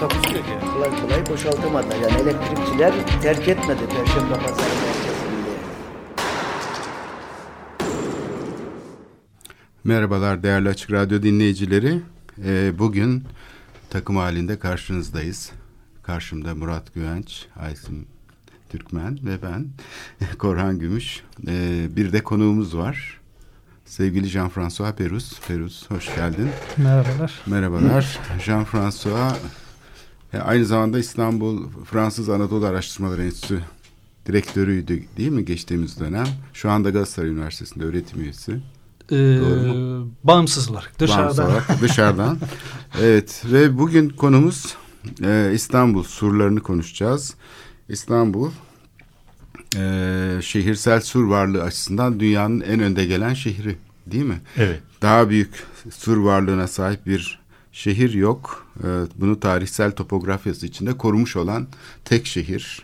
Takusu yok yani. kolay kolay boşaltamadılar. Yani elektrikçiler terk etmedi Perşembe Pazarı. Merhabalar değerli Açık Radyo dinleyicileri. Ee, bugün takım halinde karşınızdayız. Karşımda Murat Güvenç, Aysim Türkmen ve ben Korhan Gümüş. Ee, bir de konuğumuz var. Sevgili Jean-François Perus. Perus hoş geldin. Merhabalar. Merhabalar. Jean-François aynı zamanda İstanbul Fransız Anadolu Araştırmaları Enstitüsü direktörüydü değil mi geçtiğimiz dönem? Şu anda Galatasaray Üniversitesi'nde öğretim üyesi. Ee, Doğru bağımsız olarak dışarıdan. Bağımsız olarak dışarıdan. evet ve bugün konumuz e, İstanbul surlarını konuşacağız. İstanbul e, şehirsel sur varlığı açısından dünyanın en önde gelen şehri değil mi? Evet. Daha büyük sur varlığına sahip bir şehir yok. E, bunu tarihsel topografyası içinde korumuş olan tek şehir.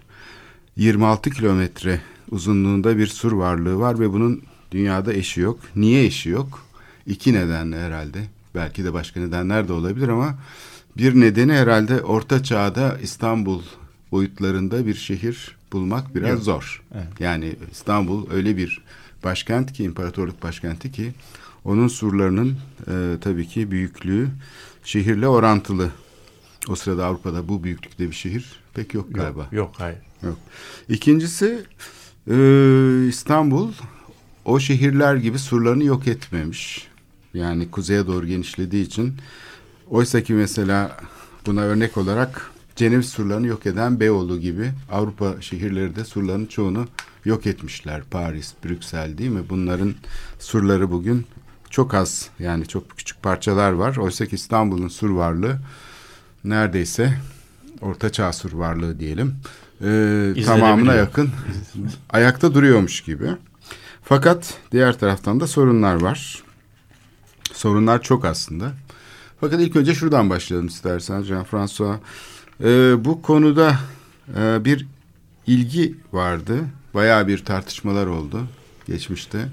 26 kilometre uzunluğunda bir sur varlığı var ve bunun dünyada eşi yok. Niye eşi yok? İki nedenle herhalde. Belki de başka nedenler de olabilir ama bir nedeni herhalde Orta Çağ'da İstanbul boyutlarında bir şehir bulmak biraz Yok. zor. Evet. Yani İstanbul öyle bir başkent ki imparatorluk başkenti ki onun surlarının e, tabii ki büyüklüğü şehirle orantılı. O sırada Avrupa'da bu büyüklükte bir şehir pek yok galiba. Yok, yok hayır. Yok. İkincisi e, İstanbul o şehirler gibi surlarını yok etmemiş. Yani kuzeye doğru genişlediği için. Oysa ki mesela buna örnek olarak Ceneviz surlarını yok eden Beyoğlu gibi Avrupa şehirleri de surların çoğunu yok etmişler. Paris, Brüksel değil mi? Bunların surları bugün çok az yani çok küçük parçalar var. Oysa ki İstanbul'un sur varlığı neredeyse Orta Çağ sur varlığı diyelim. Ee, tamamına yakın ayakta duruyormuş gibi. Fakat diğer taraftan da sorunlar var. Sorunlar çok aslında. Fakat ilk önce şuradan başlayalım istersen Jean-François. Ee, bu konuda e, bir ilgi vardı. Bayağı bir tartışmalar oldu geçmişte.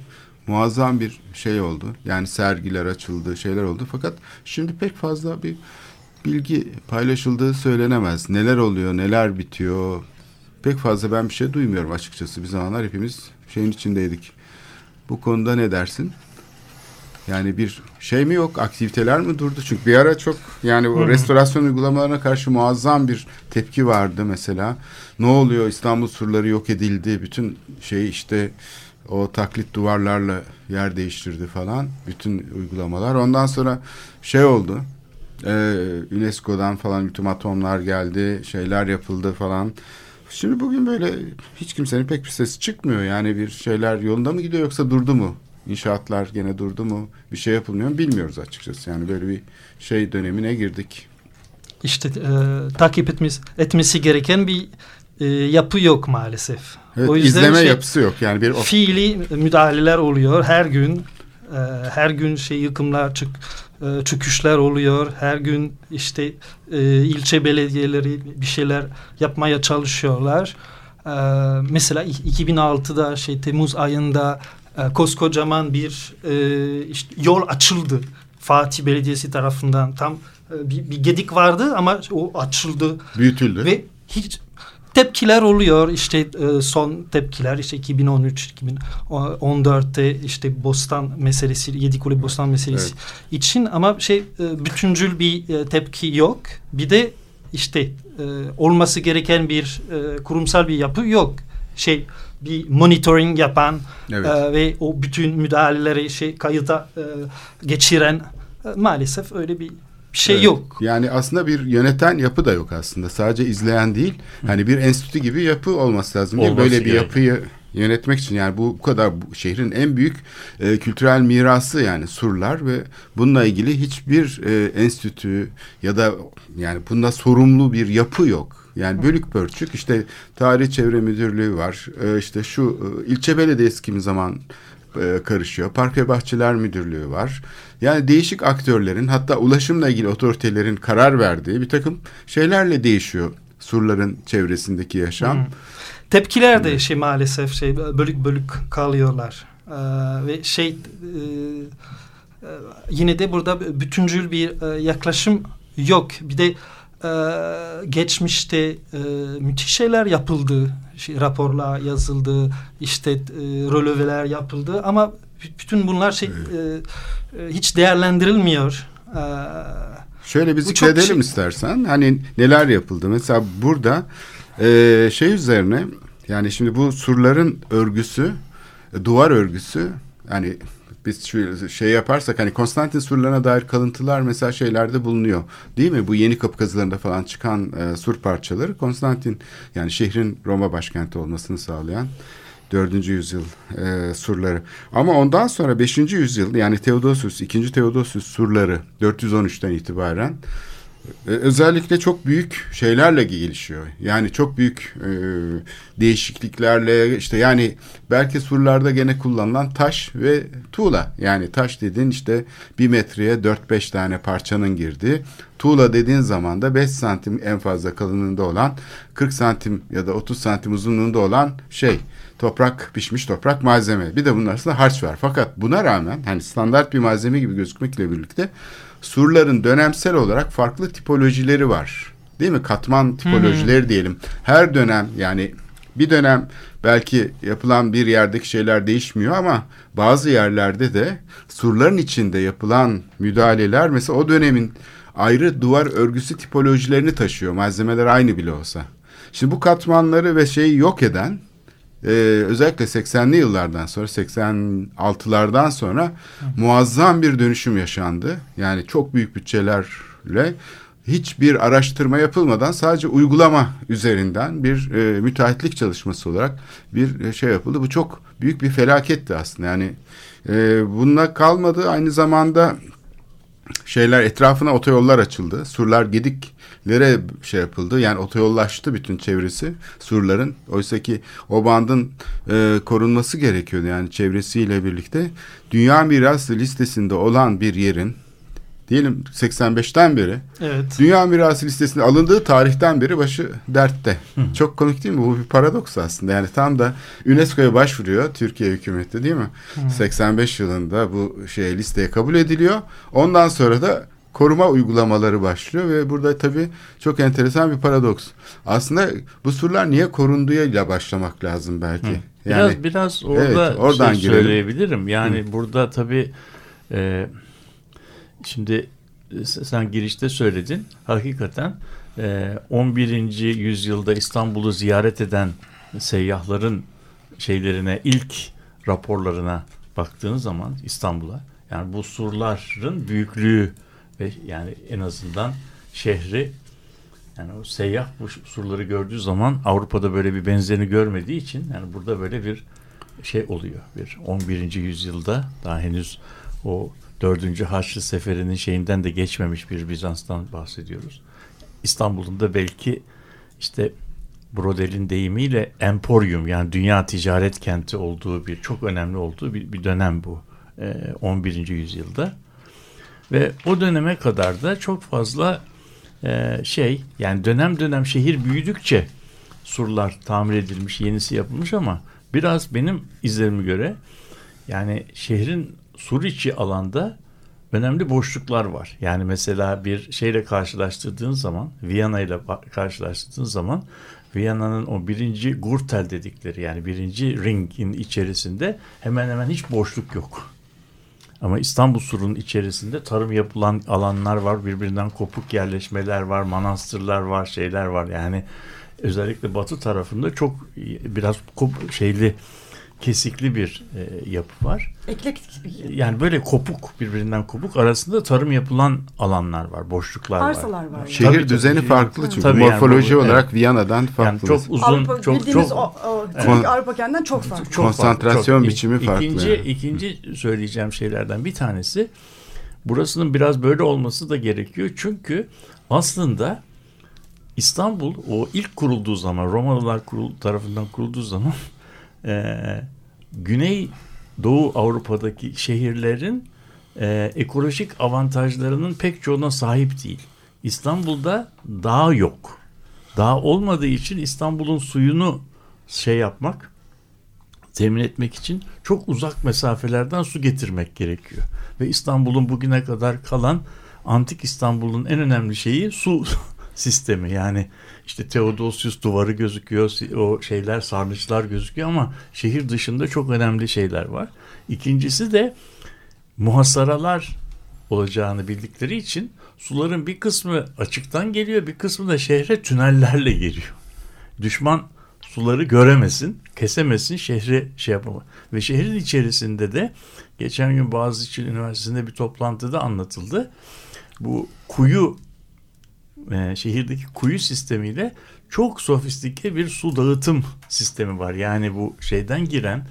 Muazzam bir şey oldu. Yani sergiler açıldı, şeyler oldu. Fakat şimdi pek fazla bir bilgi paylaşıldığı söylenemez. Neler oluyor, neler bitiyor. Pek fazla ben bir şey duymuyorum açıkçası. Bir zamanlar hepimiz şeyin içindeydik. Bu konuda ne dersin? Yani bir şey mi yok, aktiviteler mi durdu? Çünkü bir ara çok yani o restorasyon uygulamalarına karşı muazzam bir tepki vardı mesela. Ne oluyor İstanbul surları yok edildi, bütün şey işte o taklit duvarlarla yer değiştirdi falan. Bütün uygulamalar. Ondan sonra şey oldu. Ee, UNESCO'dan falan ultimatomlar geldi, şeyler yapıldı falan. Şimdi bugün böyle hiç kimsenin pek bir sesi çıkmıyor. Yani bir şeyler yolunda mı gidiyor yoksa durdu mu? İnşaatlar gene durdu mu? Bir şey yapılmıyor mu bilmiyoruz açıkçası. Yani böyle bir şey dönemine girdik. İşte e, takip etmesi, etmesi gereken bir e, yapı yok maalesef. Evet, O yüzden izleme şey- yapısı yok. Yani bir Fiili müdahaleler oluyor her gün. E, her gün şey yıkımlar, çık, e, çöküşler oluyor. Her gün işte e, ilçe belediyeleri bir şeyler yapmaya çalışıyorlar. E, mesela i- 2006'da şey Temmuz ayında e, koskocaman bir e, işte yol açıldı. Fatih Belediyesi tarafından tam e, bir, bir gedik vardı ama o açıldı büyütüldü. ve hiç tepkiler oluyor. İşte e, son tepkiler işte 2013 2014'te işte Bostan meselesi Yedikule Bostan meselesi için ama şey e, bütüncül bir e, tepki yok. Bir de işte e, olması gereken bir e, kurumsal bir yapı yok. Şey bir monitoring yapan Evet. e, ve o bütün müdahaleleri şey kayıta e, geçiren e, maalesef öyle bir bir şey Evet. yok. Yani aslında bir yöneten yapı da yok aslında. Sadece izleyen değil. Hani bir enstitü gibi yapı olması lazım. Olması Böyle bir gereken. yapıyı yönetmek için yani bu, bu kadar bu şehrin en büyük e, kültürel mirası yani surlar ve bununla ilgili hiçbir e, enstitü ya da yani bunda sorumlu bir yapı yok. Yani bölük pörçük işte tarih çevre müdürlüğü var. Ee, işte şu e, ilçe belediyesi kimi zaman e, karışıyor. Park ve Bahçeler Müdürlüğü var. Yani değişik aktörlerin hatta ulaşımla ilgili otoritelerin karar verdiği bir takım şeylerle değişiyor surların çevresindeki yaşam. Tepkiler de şey maalesef şey bölük bölük kalıyorlar. Ee, ve şey e, e, yine de burada bütüncül bir e, yaklaşım yok. Bir de e, geçmişte e, müthiş şeyler yapıldı. Şey, raporlar yazıldı, işte e, röleveler yapıldı ama bütün bunlar şey e, e, hiç değerlendirilmiyor. E, Şöyle bir zikredelim şey- istersen. Hani neler yapıldı? Mesela burada e, şey üzerine yani şimdi bu surların örgüsü, e, duvar örgüsü yani biz şu şey yaparsak hani Konstantin surlarına dair kalıntılar mesela şeylerde bulunuyor. Değil mi? Bu yeni kapı kazılarında falan çıkan e, sur parçaları Konstantin yani şehrin Roma başkenti olmasını sağlayan 4. yüzyıl e, surları. Ama ondan sonra 5. yüzyıl yani Theodosius, 2. Theodosius surları 413'ten itibaren özellikle çok büyük şeylerle gelişiyor. Yani çok büyük e, değişikliklerle işte yani belki surlarda gene kullanılan taş ve tuğla. Yani taş dediğin işte bir metreye 4-5 tane parçanın girdiği. Tuğla dediğin zaman da 5 santim en fazla kalınlığında olan 40 santim ya da 30 santim uzunluğunda olan şey toprak pişmiş toprak malzeme. Bir de bunun arasında harç var. Fakat buna rağmen hani standart bir malzeme gibi gözükmekle birlikte surların dönemsel olarak farklı tipolojileri var. Değil mi? Katman tipolojileri diyelim. Her dönem yani bir dönem belki yapılan bir yerdeki şeyler değişmiyor ama bazı yerlerde de surların içinde yapılan müdahaleler mesela o dönemin ayrı duvar örgüsü tipolojilerini taşıyor. Malzemeler aynı bile olsa. Şimdi bu katmanları ve şeyi yok eden e, özellikle 80'li yıllardan sonra 86'lardan sonra muazzam bir dönüşüm yaşandı. Yani çok büyük bütçelerle hiçbir araştırma yapılmadan sadece uygulama üzerinden bir e, müteahhitlik çalışması olarak bir e, şey yapıldı. Bu çok büyük bir felaketti aslında. Yani e, bununla kalmadı aynı zamanda şeyler etrafına otoyollar açıldı. Surlar gediklere şey yapıldı. Yani otoyollaştı bütün çevresi surların. Oysa ki o bandın e, korunması gerekiyordu. Yani çevresiyle birlikte. Dünya mirası listesinde olan bir yerin diyelim 85'ten beri evet. Dünya mirası listesine alındığı tarihten beri başı dertte. Çok komik değil mi? Bu bir paradoks aslında. Yani tam da UNESCO'ya başvuruyor Türkiye hükümeti değil mi? 85 yılında bu şey listeye kabul ediliyor. Ondan sonra da koruma uygulamaları başlıyor ve burada tabii çok enteresan bir paradoks. Aslında bu surlar niye korunduğuyla başlamak lazım belki. Biraz biraz orada Evet, oradan şey girelim. söyleyebilirim. Yani burada tabii e, şimdi sen girişte söyledin. Hakikaten e, 11. yüzyılda İstanbul'u ziyaret eden seyyahların şeylerine ilk raporlarına baktığınız zaman İstanbul'a yani bu surların büyüklüğü ve yani en azından şehri yani o seyyah bu surları gördüğü zaman Avrupa'da böyle bir benzerini görmediği için yani burada böyle bir şey oluyor. Bir 11. yüzyılda daha henüz o 4. Haçlı Seferi'nin şeyinden de geçmemiş bir Bizans'tan bahsediyoruz. İstanbul'un da belki işte Brodel'in deyimiyle emporium yani dünya ticaret kenti olduğu bir çok önemli olduğu bir, bir dönem bu. Ee, 11. yüzyılda. Ve o döneme kadar da çok fazla e, şey yani dönem dönem şehir büyüdükçe surlar tamir edilmiş, yenisi yapılmış ama biraz benim izlerime göre yani şehrin sur içi alanda önemli boşluklar var. Yani mesela bir şeyle karşılaştırdığın zaman, Viyana ile karşılaştırdığın zaman Viyana'nın o birinci Gurtel dedikleri yani birinci ringin içerisinde hemen hemen hiç boşluk yok. Ama İstanbul Sur'un içerisinde tarım yapılan alanlar var, birbirinden kopuk yerleşmeler var, manastırlar var, şeyler var. Yani özellikle batı tarafında çok biraz kop- şeyli, kesikli bir e, yapı var. Eklektik bir Yani böyle kopuk, birbirinden kopuk arasında tarım yapılan alanlar var, boşluklar var. arsalar var. yani. Şehir Tabii, tabii. düzeni farklı çünkü Tabii yani morfoloji bu- olarak evet. Viyana'dan farklı. Yani çok uzun, Avrupa çok çok o, o Evet. tipik Avrupa kendinden çok farklı. çok Konsantrasyon farklı, biçimi farklı İkinci, yani. ikinci söyleyeceğim şeylerden bir tanesi burasının biraz böyle olması da gerekiyor. Çünkü aslında İstanbul o ilk kurulduğu zaman Romalılar kurul, tarafından kurulduğu zaman e, Güney Doğu Avrupa'daki şehirlerin e, ekolojik avantajlarının pek çoğuna sahip değil. İstanbul'da dağ yok. Dağ olmadığı için İstanbul'un suyunu şey yapmak, temin etmek için çok uzak mesafelerden su getirmek gerekiyor. Ve İstanbul'un bugüne kadar kalan antik İstanbul'un en önemli şeyi su sistemi. Yani işte Theodosius duvarı gözüküyor, o şeyler sarnıçlar gözüküyor ama şehir dışında çok önemli şeyler var. İkincisi de muhasaralar olacağını bildikleri için suların bir kısmı açıktan geliyor, bir kısmı da şehre tünellerle geliyor. Düşman suları göremesin, kesemesin, şehri şey yapamaz. Ve şehrin içerisinde de geçen gün Boğaziçi Üniversitesi'nde bir toplantıda anlatıldı. Bu kuyu e, şehirdeki kuyu sistemiyle çok sofistike bir su dağıtım sistemi var. Yani bu şeyden giren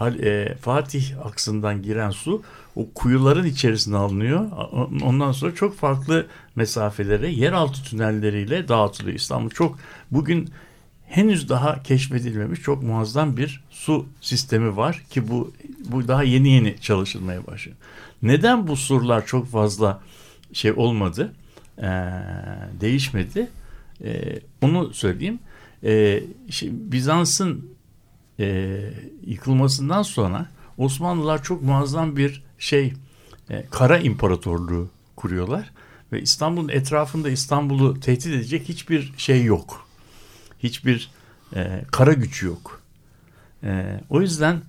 e, Fatih aksından giren su o kuyuların içerisine alınıyor. Ondan sonra çok farklı mesafelere yeraltı tünelleriyle dağıtılıyor. İstanbul çok bugün henüz daha keşfedilmemiş çok muazzam bir su sistemi var ki bu bu daha yeni yeni çalışılmaya başlıyor. Neden bu surlar çok fazla şey olmadı, e, değişmedi? E, onu söyleyeyim. E, şey, Bizans'ın e, yıkılmasından sonra Osmanlılar çok muazzam bir şey e, kara imparatorluğu kuruyorlar ve İstanbul'un etrafında İstanbul'u tehdit edecek hiçbir şey yok. Hiçbir e, kara gücü yok. E, o yüzden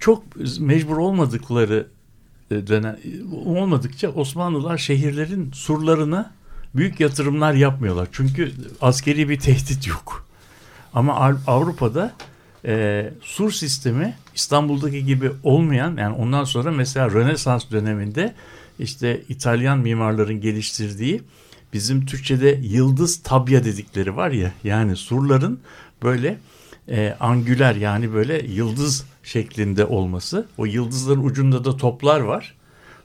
çok mecbur olmadıkları e, dönem olmadıkça Osmanlılar şehirlerin surlarına büyük yatırımlar yapmıyorlar. Çünkü askeri bir tehdit yok. Ama Avrupa'da e, sur sistemi İstanbul'daki gibi olmayan yani ondan sonra mesela Rönesans döneminde işte İtalyan mimarların geliştirdiği bizim Türkçe'de yıldız tabya dedikleri var ya yani surların böyle e, angüler yani böyle yıldız şeklinde olması. O yıldızların ucunda da toplar var.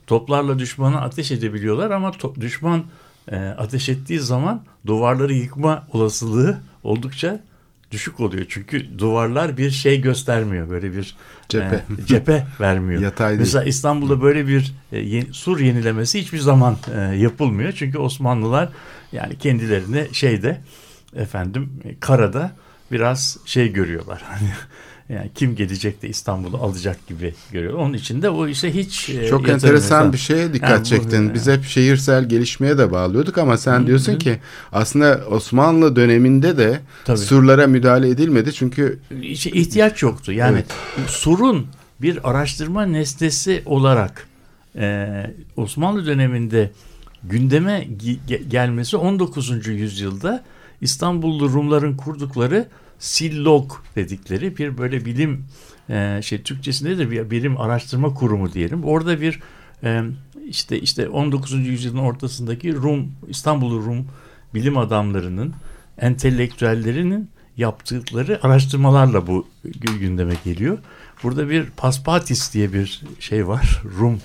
Toplarla düşmana ateş edebiliyorlar ama düşman e, ateş ettiği zaman duvarları yıkma olasılığı oldukça düşük oluyor. Çünkü duvarlar bir şey göstermiyor. Böyle bir cephe, e, cephe vermiyor. Yatay değil. Mesela İstanbul'da böyle bir e, yeni, sur yenilemesi hiçbir zaman e, yapılmıyor. Çünkü Osmanlılar yani kendilerini şeyde efendim e, karada biraz şey görüyorlar. Hani yani kim gelecek de İstanbul'u alacak gibi görüyor. Onun için de o ise hiç e, çok enteresan bir şeye dikkat yani çektin. Bu, Biz hep şehirsel gelişmeye de bağlıyorduk ama sen Hı-hı. diyorsun ki aslında Osmanlı döneminde de Tabii. surlara müdahale edilmedi çünkü işte ihtiyaç yoktu. Yani evet. surun bir araştırma nesnesi olarak e, Osmanlı döneminde gündeme ge- gelmesi 19. yüzyılda İstanbullu Rumların kurdukları Sillog dedikleri bir böyle bilim e, şey Türkçesinde de bir bilim araştırma kurumu diyelim. Orada bir e, işte işte 19. yüzyılın ortasındaki Rum İstanbul Rum bilim adamlarının entelektüellerinin yaptıkları araştırmalarla bu gündeme geliyor. Burada bir Paspatis diye bir şey var. Rum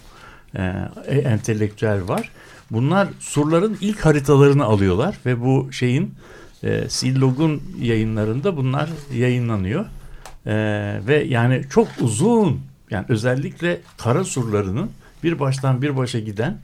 e, entelektüel var. Bunlar surların ilk haritalarını alıyorlar ve bu şeyin e, yayınlarında bunlar yayınlanıyor. E, ve yani çok uzun yani özellikle kara surlarının bir baştan bir başa giden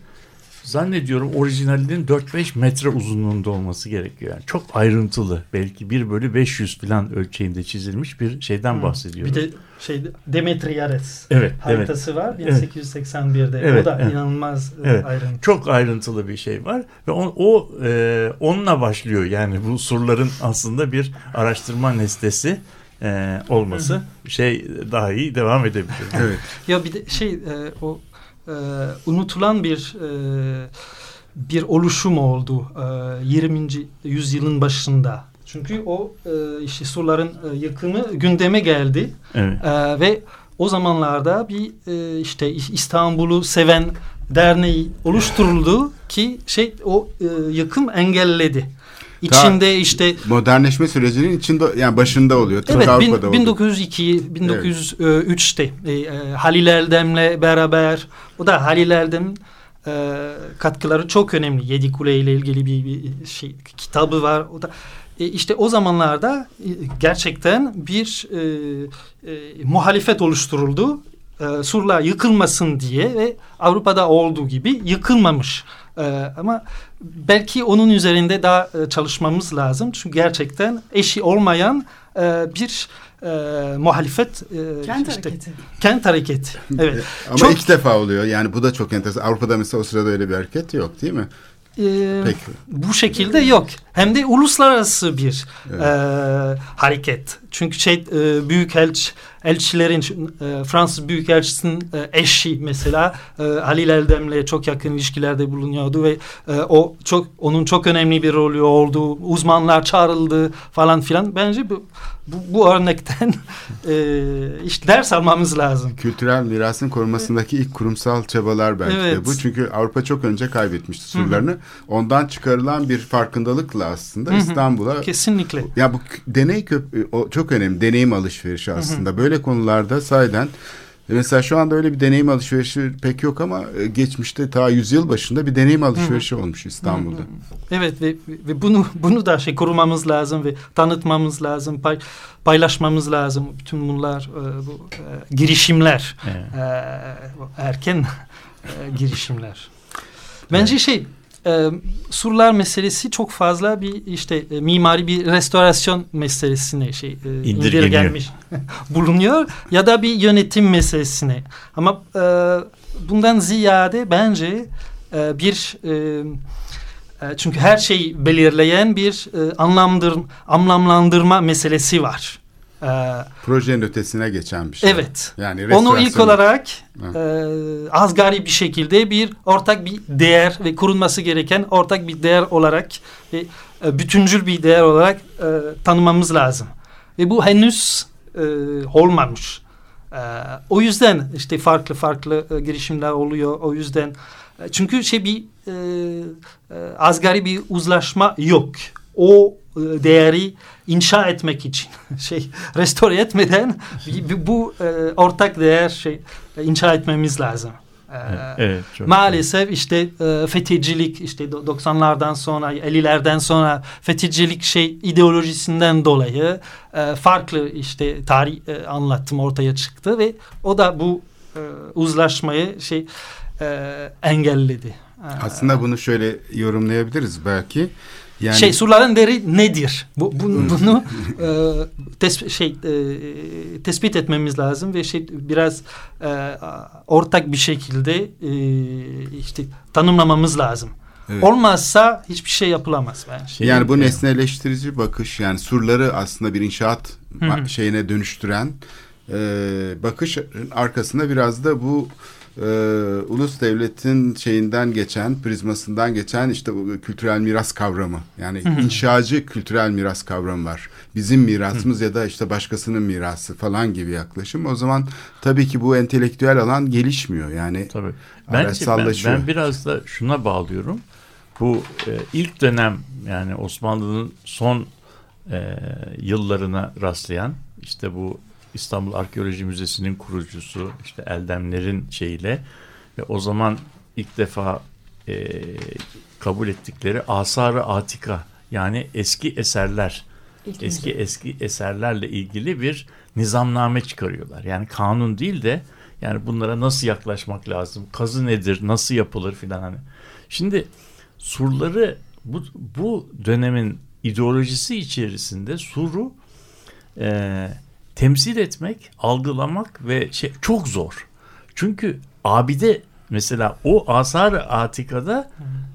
zannediyorum orijinalinin 4-5 metre uzunluğunda olması gerekiyor. Yani çok ayrıntılı belki 1 bölü 500 falan ölçeğinde çizilmiş bir şeyden hmm. bahsediyoruz. Bir de şey Demetriades evet, haritası evet. var 1881'de. Evet, o da evet. inanılmaz e, evet. ayrıntılı. Çok ayrıntılı bir şey var ve on, o e, onunla başlıyor yani bu surların aslında bir araştırma nesnesi e, olması şey daha iyi devam edebilir. evet. Ya bir de şey e, o e, unutulan bir e, bir oluşum oldu e, 20. yüzyılın başında. Çünkü o e, işte surların e, yıkımı gündeme geldi. Evet. E, ve o zamanlarda bir e, işte İstanbul'u seven derneği oluşturuldu ki şey o e, yıkım engelledi. İçinde Ta, işte modernleşme sürecinin içinde yani başında oluyor. Evet bin, 1902 1903'te evet. e, e, Halil Erdem'le beraber o da Halil Erdem e, katkıları çok önemli. Yedi Kule ile ilgili bir, bir şey kitabı var. O da e, işte o zamanlarda e, gerçekten bir e, e, muhalefet oluşturuldu. E, surlar yıkılmasın diye ve Avrupa'da olduğu gibi yıkılmamış. E, ama belki onun üzerinde daha e, çalışmamız lazım. Çünkü gerçekten eşi olmayan e, bir e, muhalefet e, Kent işte, hareketi. kent hareketi. Evet. Ama Çok- ilk defa oluyor. Yani bu da çok enteresan. Avrupa'da mesela o sırada öyle bir hareket yok değil mi? Ee, Peki. bu şekilde yok. Hem de uluslararası bir Evet. e, hareket. Çünkü şey e, büyük elç, elçilerin e, Fransız büyükelçisinin e, eşi mesela e, Halil Eldem'le çok yakın ilişkilerde bulunuyordu ve e, o çok onun çok önemli bir rolü oldu. Uzmanlar çağrıldı falan filan. Bence bu bu, bu örnekten e, işte ders almamız lazım. Kültürel mirasın korunmasındaki ilk kurumsal çabalar belki de Evet. bu. Çünkü Avrupa çok önce kaybetmişti surlarını. Ondan çıkarılan bir farkındalıkla aslında İstanbul'a Kesinlikle. ya bu deney köp o çok önemli. Deneyim alışverişi aslında. Böyle konularda sayeden mesela şu anda öyle bir deneyim alışverişi pek yok ama e, geçmişte ta yüzyıl başında bir deneyim alışverişi olmuş İstanbul'da. Evet ve, ve bunu bunu da şey korumamız lazım ve tanıtmamız lazım, pay, paylaşmamız lazım. Bütün bunlar e, bu e, girişimler, Evet. erken girişimler. Bence şey e, surlar meselesi çok fazla bir işte e, mimari bir restorasyon meselesine şey e, indirgenmiş bulunuyor ya da bir yönetim meselesine. Ama e, bundan ziyade bence e, bir e, e, çünkü her şeyi belirleyen bir e, anlamdır, anlamlandırma meselesi var. E, Projenin ötesine geçen bir şey. evet. Yani Onu ilk restorasyon- olarak e, asgari bir şekilde bir ortak bir değer ve korunması gereken ortak bir değer olarak ve e, bütüncül bir değer olarak e, tanımamız lazım. Ve bu henüz e, olmamış. E, o yüzden işte farklı farklı e, girişimler oluyor. O yüzden e, çünkü şey bir e, e, asgari bir uzlaşma yok. O değeri inşa etmek için şey restore etmeden bu e, ortak değer şey e, inşa etmemiz lazım. E, Evet, çok Maalesef işte e, fetihcilik işte do- 90'lardan sonra 50'lerden sonra fetihcilik şey ideolojisinden dolayı e, farklı işte tarih e, anlattım ortaya çıktı ve o da bu e, uzlaşmayı şey e, engelledi. E, Aslında bunu şöyle yorumlayabiliriz belki. Yani şey surların değeri nedir? Bu, bu- bunu e, tes- şey e, tespit etmemiz lazım ve şey biraz e, ortak bir şekilde e, işte tanımlamamız lazım. Evet. Olmazsa hiçbir şey yapılamaz bence. Şey, yani bu e, nesneleştirici bakış yani surları aslında bir inşaat Hı şeyine dönüştüren e, bakış arkasında biraz da bu e, ulus devletin şeyinden geçen prizmasından geçen işte bu kültürel miras kavramı yani inşacı kültürel miras kavramı var. Bizim mirasımız ya da işte başkasının mirası falan gibi yaklaşım. O zaman tabii ki bu entelektüel alan gelişmiyor yani. Tabii. Bence ben, ben biraz da şuna bağlıyorum. Bu e, ilk dönem yani Osmanlı'nın son e, yıllarına rastlayan işte bu İstanbul Arkeoloji Müzesi'nin kurucusu işte Eldemler'in şeyiyle ve o zaman ilk defa e, kabul ettikleri asarı atika yani eski eserler İlk eski eski eserlerle ilgili bir nizamname çıkarıyorlar. Yani kanun değil de yani bunlara nasıl yaklaşmak lazım, kazı nedir, nasıl yapılır filan hani. Şimdi surları bu, bu dönemin ideolojisi içerisinde suru e, temsil etmek, algılamak ve şey çok zor. Çünkü abide mesela o asar atikada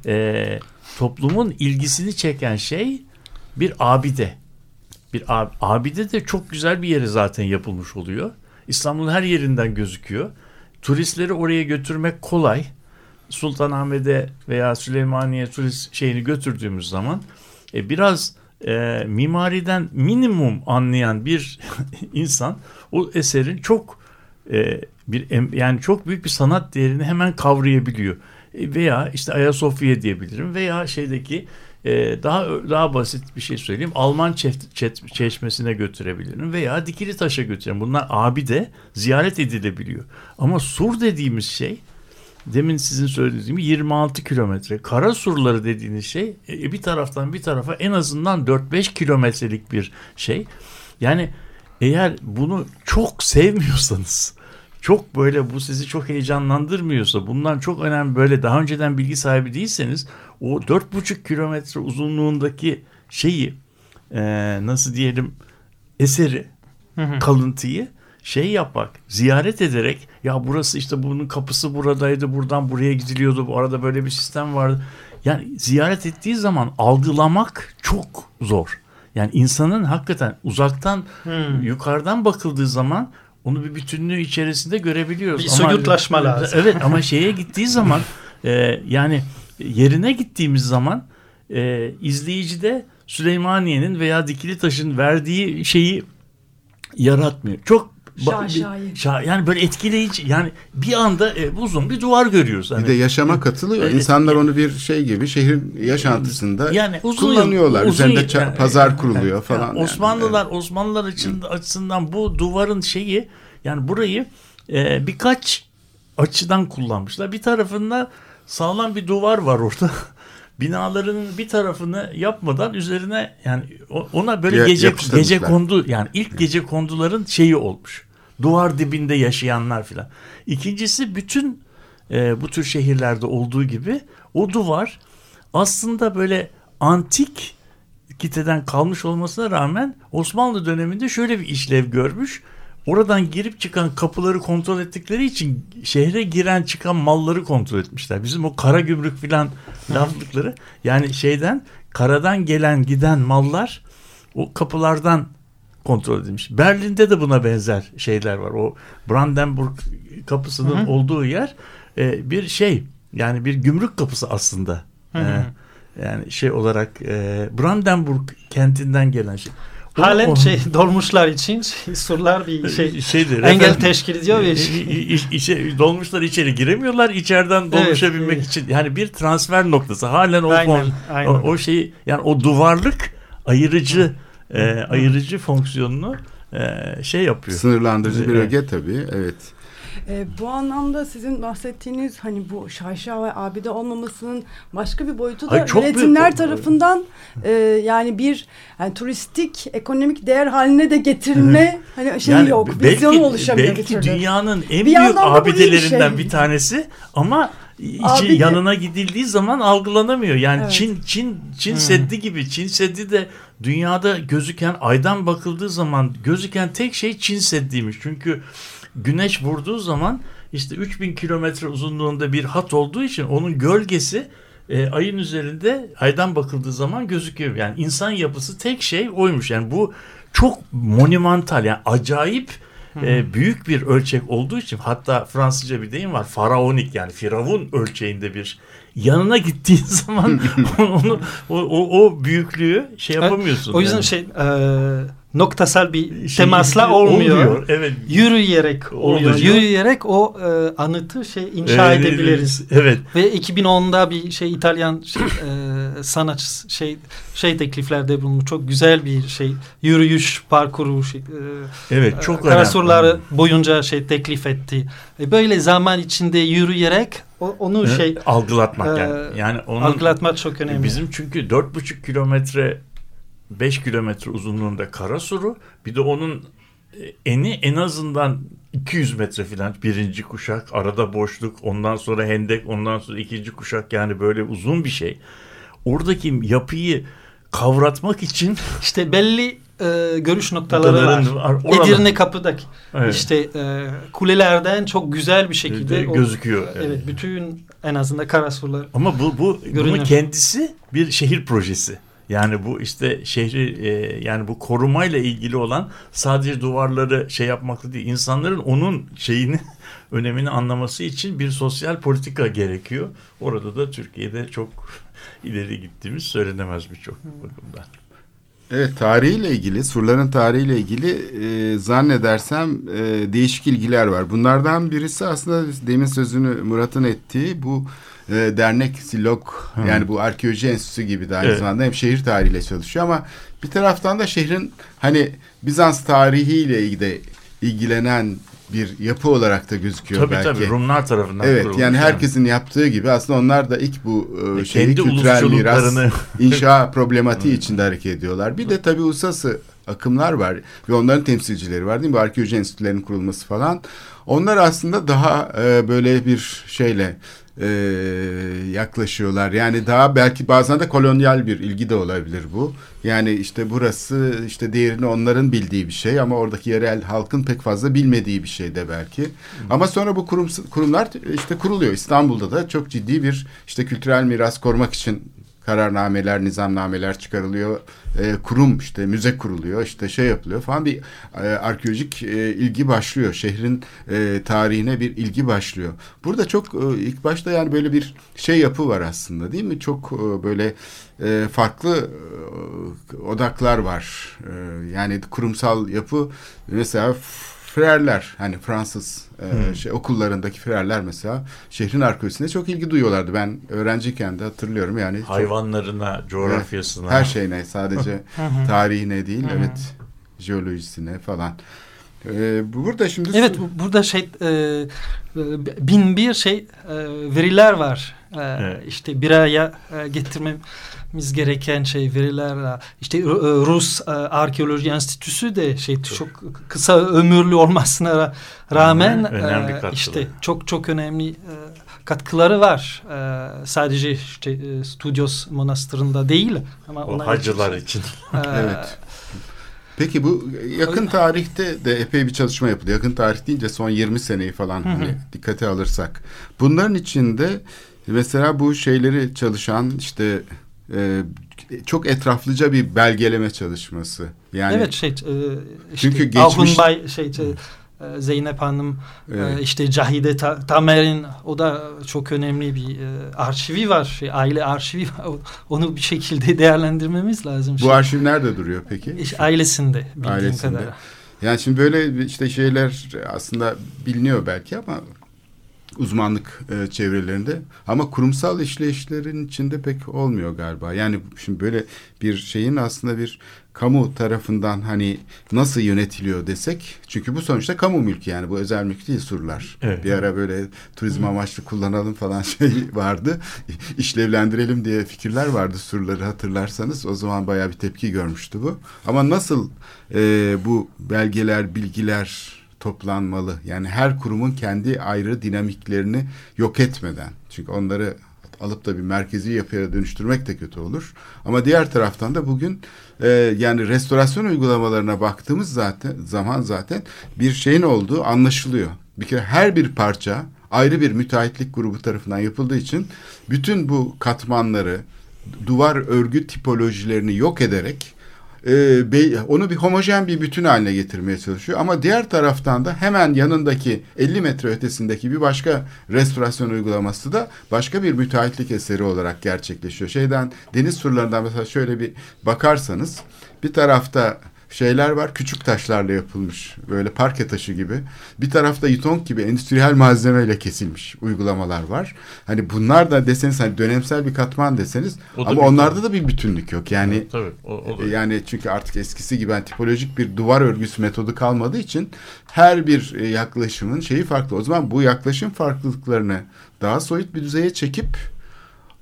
e, toplumun ilgisini çeken şey bir abide. Bir ab- abide de çok güzel bir yere zaten yapılmış oluyor. İstanbul'un her yerinden gözüküyor. Turistleri oraya götürmek kolay. Sultanahmet'e veya Süleymaniye turist şeyini götürdüğümüz zaman e, biraz e, mimariden minimum anlayan bir insan o eserin çok e, bir yani çok büyük bir sanat değerini hemen kavrayabiliyor. E, veya işte Ayasofya diyebilirim veya şeydeki e, daha daha basit bir şey söyleyeyim. Alman çef- çet- çeşmesine götürebilirim veya Dikili Taş'a götürebilirim. Bunlar abide ziyaret edilebiliyor. Ama sur dediğimiz şey demin sizin söylediğiniz gibi 26 kilometre. Kara surları dediğiniz şey e, bir taraftan bir tarafa en azından 4-5 kilometrelik bir şey. Yani eğer bunu çok sevmiyorsanız çok böyle bu sizi çok heyecanlandırmıyorsa bundan çok önemli böyle daha önceden bilgi sahibi değilseniz o 4,5 kilometre uzunluğundaki şeyi e, nasıl diyelim eseri kalıntıyı şey yapmak, ziyaret ederek ya burası işte bunun kapısı buradaydı, buradan buraya gidiliyordu, bu arada böyle bir sistem vardı. Yani ziyaret ettiği zaman algılamak çok zor. Yani insanın hakikaten uzaktan yukarıdan bakıldığı zaman onu bir bütünlüğü içerisinde görebiliyoruz. Bir Ama- soyutlaşma lazım. Evet ama şeye gittiği zaman e, yani yerine gittiğimiz zaman e, izleyicide Süleymaniye'nin veya Dikili Taş'ın verdiği şeyi yaratmıyor. Çok ba- Şaşayi. şa- yani böyle etkileyici yani bir anda e, uzun bir duvar görüyoruz. Bir Hani, de yaşama katılıyor. Evet. İnsanlar onu bir şey gibi şehrin yaşantısında yani uzun yıl- kullanıyorlar. uzun Üzerinde yıl- yani- pazar kuruluyor yani falan. yani. Osmanlılar Osmanlılar için, açısından bu duvarın şeyi yani burayı e, birkaç açıdan kullanmışlar. Bir tarafında sağlam bir duvar var orada. Binalarının bir tarafını yapmadan üzerine yani ona böyle Ya- gece gece kondu yani ilk gece konduların şeyi olmuş. Duvar dibinde yaşayanlar filan. İkincisi bütün e, bu tür şehirlerde olduğu gibi o duvar aslında böyle antik kiteden kalmış olmasına rağmen Osmanlı döneminde şöyle bir işlev görmüş. Oradan girip çıkan kapıları kontrol ettikleri için şehre giren çıkan malları kontrol etmişler. Bizim o kara gümrük filan laflıkları yani şeyden karadan gelen giden mallar o kapılardan kontrol edilmiş. Berlin'de de buna benzer şeyler var. O Brandenburg kapısının olduğu yer e, bir şey yani bir gümrük kapısı aslında. E, yani şey olarak e, Brandenburg kentinden gelen şey. Halen o- şey dolmuşlar için şey, surlar bir şey şeydir. engel efendim, teşkil ediyor ve şey- i- i- içe- dolmuşlar içeri giremiyorlar. İçeriden dolmuşa Evet, binmek evet. için yani bir transfer noktası. Halen o Aynen, fon- aynen. o, o şeyi yani o duvarlık ayırıcı e, ayırıcı fonksiyonunu e, şey yapıyor. Sınırlandırıcı bir Evet. öge tabii. Evet. E, bu anlamda sizin bahsettiğiniz hani bu şaşa ve abide olmamasının başka bir boyutu da büyük- üretimler tarafından e, yani bir yani turistik ekonomik değer haline de getirme hani şey yok vizyonu oluşamıyor bir belki türlü. dünyanın en Bir büyük iyi bir abidelerinden şey. bir tanesi ama içi yanına gidildiği zaman algılanamıyor. Yani Evet. Çin Çin Çin Seddi gibi Çin Seddi de dünyada gözüken aydan bakıldığı zaman gözüken tek şey Çin Seddi'ymiş. Çünkü güneş vurduğu zaman işte 3000 kilometre uzunluğunda bir hat olduğu için onun gölgesi e, ayın üzerinde aydan bakıldığı zaman gözüküyor. Yani insan yapısı tek şey oymuş. Yani bu çok monumental yani acayip e, büyük bir ölçek olduğu için hatta Fransızca bir deyim var faraonik yani firavun ölçeğinde bir yanına gittiğin zaman onu o, o, o büyüklüğü şey yapamıyorsun. O yüzden yani. şey e, noktasal bir Şey, temasla olmuyor. Evet. Yürüyerek oluyor. Oluyor. Yürüyerek o e, anıtı şey inşa Evet, edebiliriz. Evet. Ve 2010'da bir şey İtalyan şey, e, sanatçı şey şey tekliflerde bulunmuş. Çok güzel bir şey yürüyüş parkuru şey, e, Evet çok önemli. Karasurları boyunca şey teklif etti. E, böyle zaman içinde yürüyerek onu şey algılatmak e, yani. Yani onun algılatmak çok önemli. Bizim çünkü dört buçuk kilometre 5 kilometre uzunluğunda Karasuru bir de onun e, eni en azından 200 metre falan birinci kuşak arada boşluk ondan sonra hendek ondan sonra ikinci kuşak yani böyle uzun bir şey. Oradaki yapıyı kavratmak için İşte belli e, görüş noktaları var. Var. Edirne kapıdaki Evet. işte e, kulelerden çok güzel bir şekilde o- gözüküyor. evet bütün en azından Karasurlar Ama bu bu bunun Görünür. kendisi bir şehir projesi. Yani bu işte şehri e, yani bu korumayla ilgili olan sadece duvarları şey yapmakla değil insanların onun şeyini önemini anlaması için bir sosyal politika gerekiyor. Orada da Türkiye'de çok ileri gittiğimiz söylenemez birçok bakımdan. Evet tarihiyle ilgili surların tarihiyle ilgili e, zannedersem e, değişik ilgiler var. Bunlardan birisi aslında demin sözünü Murat'ın ettiği bu e, dernek Silok yani bu arkeoloji enstitüsü gibi de aynı Evet. zamanda hem şehir tarihiyle çalışıyor ama bir taraftan da şehrin hani Bizans tarihiyle ilgili ilgilenen bir yapı olarak da gözüküyor tabii, belki. Tabii Rumlar tarafından Evet yani herkesin yani. yaptığı gibi aslında onlar da ilk bu e, şeyi kültürel miras inşa problematiği içinde hareket ediyorlar. Bir de tabii uluslararası akımlar var ve onların temsilcileri var değil mi? Arkeoloji enstitülerinin kurulması falan. Onlar aslında daha e, böyle bir şeyle e, yaklaşıyorlar. Yani daha belki bazen de kolonyal bir ilgi de olabilir bu. Yani işte burası işte değerini onların bildiği bir şey ama oradaki yerel halkın pek fazla bilmediği bir şey de belki. Hı. Ama sonra bu kurum, kurumlar işte kuruluyor. İstanbul'da da çok ciddi bir işte kültürel miras korumak için kararnameler, nizamnameler çıkarılıyor. E, kurum işte müze kuruluyor, işte şey yapılıyor falan bir e, arkeolojik e, ilgi başlıyor. Şehrin e, tarihine bir ilgi başlıyor. Burada çok e, ilk başta yani böyle bir şey yapı var aslında değil mi? Çok e, böyle e, farklı e, odaklar var. E, yani kurumsal yapı mesela Frerler hani Fransız e, şey okullarındaki frerler mesela şehrin arkeolojisine çok ilgi duyuyorlardı. Ben öğrenciyken de hatırlıyorum yani. Hayvanlarına, çok, coğrafyasına. Her şeyine sadece tarihine değil evet jeolojisine falan. Ee, burada şimdi evet burada şey e, bin bir şey e, veriler var e, evet. işte bir araya e, getirmemiz gereken şey veriler işte e, Rus e, Arkeoloji Enstitüsü de şey çok kısa ömürlü olmasına rağmen e, işte çok çok önemli e, katkıları var. E, sadece işte e, Studios Manastırı'nda değil ama o hacılar için. E, evet. Peki bu yakın tarihte de epey bir çalışma yapıldı. Yakın tarih deyince son 20 seneyi falan hani dikkate alırsak. Bunların içinde mesela bu şeyleri çalışan işte e, çok etraflıca bir belgeleme çalışması. Yani Evet şey e, işte çünkü geçmiş Bay şey e, Zeynep Hanım, e, evet. işte Cahide Tamer'in o da çok önemli bir e, arşivi var. Şey, aile arşivi var. Onu bir şekilde değerlendirmemiz lazım. Bu şey. arşiv nerede duruyor peki? İşte ailesinde bildiğim ailesinde. kadar. Yani şimdi böyle işte şeyler aslında biliniyor belki ama uzmanlık e, çevrelerinde ama kurumsal işleyişlerin içinde pek olmuyor galiba. Yani şimdi böyle bir şeyin aslında bir kamu tarafından hani nasıl yönetiliyor desek çünkü bu sonuçta kamu mülkü yani bu özel mülk değil surlar. Evet. Bir ara böyle turizm amaçlı kullanalım falan şey vardı. işlevlendirelim diye fikirler vardı surları hatırlarsanız. O zaman bayağı bir tepki görmüştü bu. Ama nasıl e, bu belgeler, bilgiler toplanmalı? Yani her kurumun kendi ayrı dinamiklerini yok etmeden. Çünkü onları alıp da bir merkezi yapıya dönüştürmek de kötü olur. Ama diğer taraftan da bugün e, yani restorasyon uygulamalarına baktığımız zaten zaman zaten bir şeyin olduğu anlaşılıyor. Bir kere her bir parça ayrı bir müteahhitlik grubu tarafından yapıldığı için bütün bu katmanları duvar örgü tipolojilerini yok ederek e, onu bir homojen bir bütün haline getirmeye çalışıyor. Ama diğer taraftan da hemen yanındaki 50 metre ötesindeki bir başka restorasyon uygulaması da başka bir müteahhitlik eseri olarak gerçekleşiyor. Şeyden deniz surlarından mesela şöyle bir bakarsanız bir tarafta şeyler var. Küçük taşlarla yapılmış. Böyle parke taşı gibi. Bir tarafta yutong gibi endüstriyel malzemeyle kesilmiş uygulamalar var. Hani bunlar da deseniz hani dönemsel bir katman deseniz ama onlarda da bir bütünlük yok. Yani evet, tabii, o, o da. yani çünkü artık eskisi gibi yani tipolojik bir duvar örgüsü metodu kalmadığı için her bir e, yaklaşımın şeyi farklı. O zaman bu yaklaşım farklılıklarını daha soyut bir düzeye çekip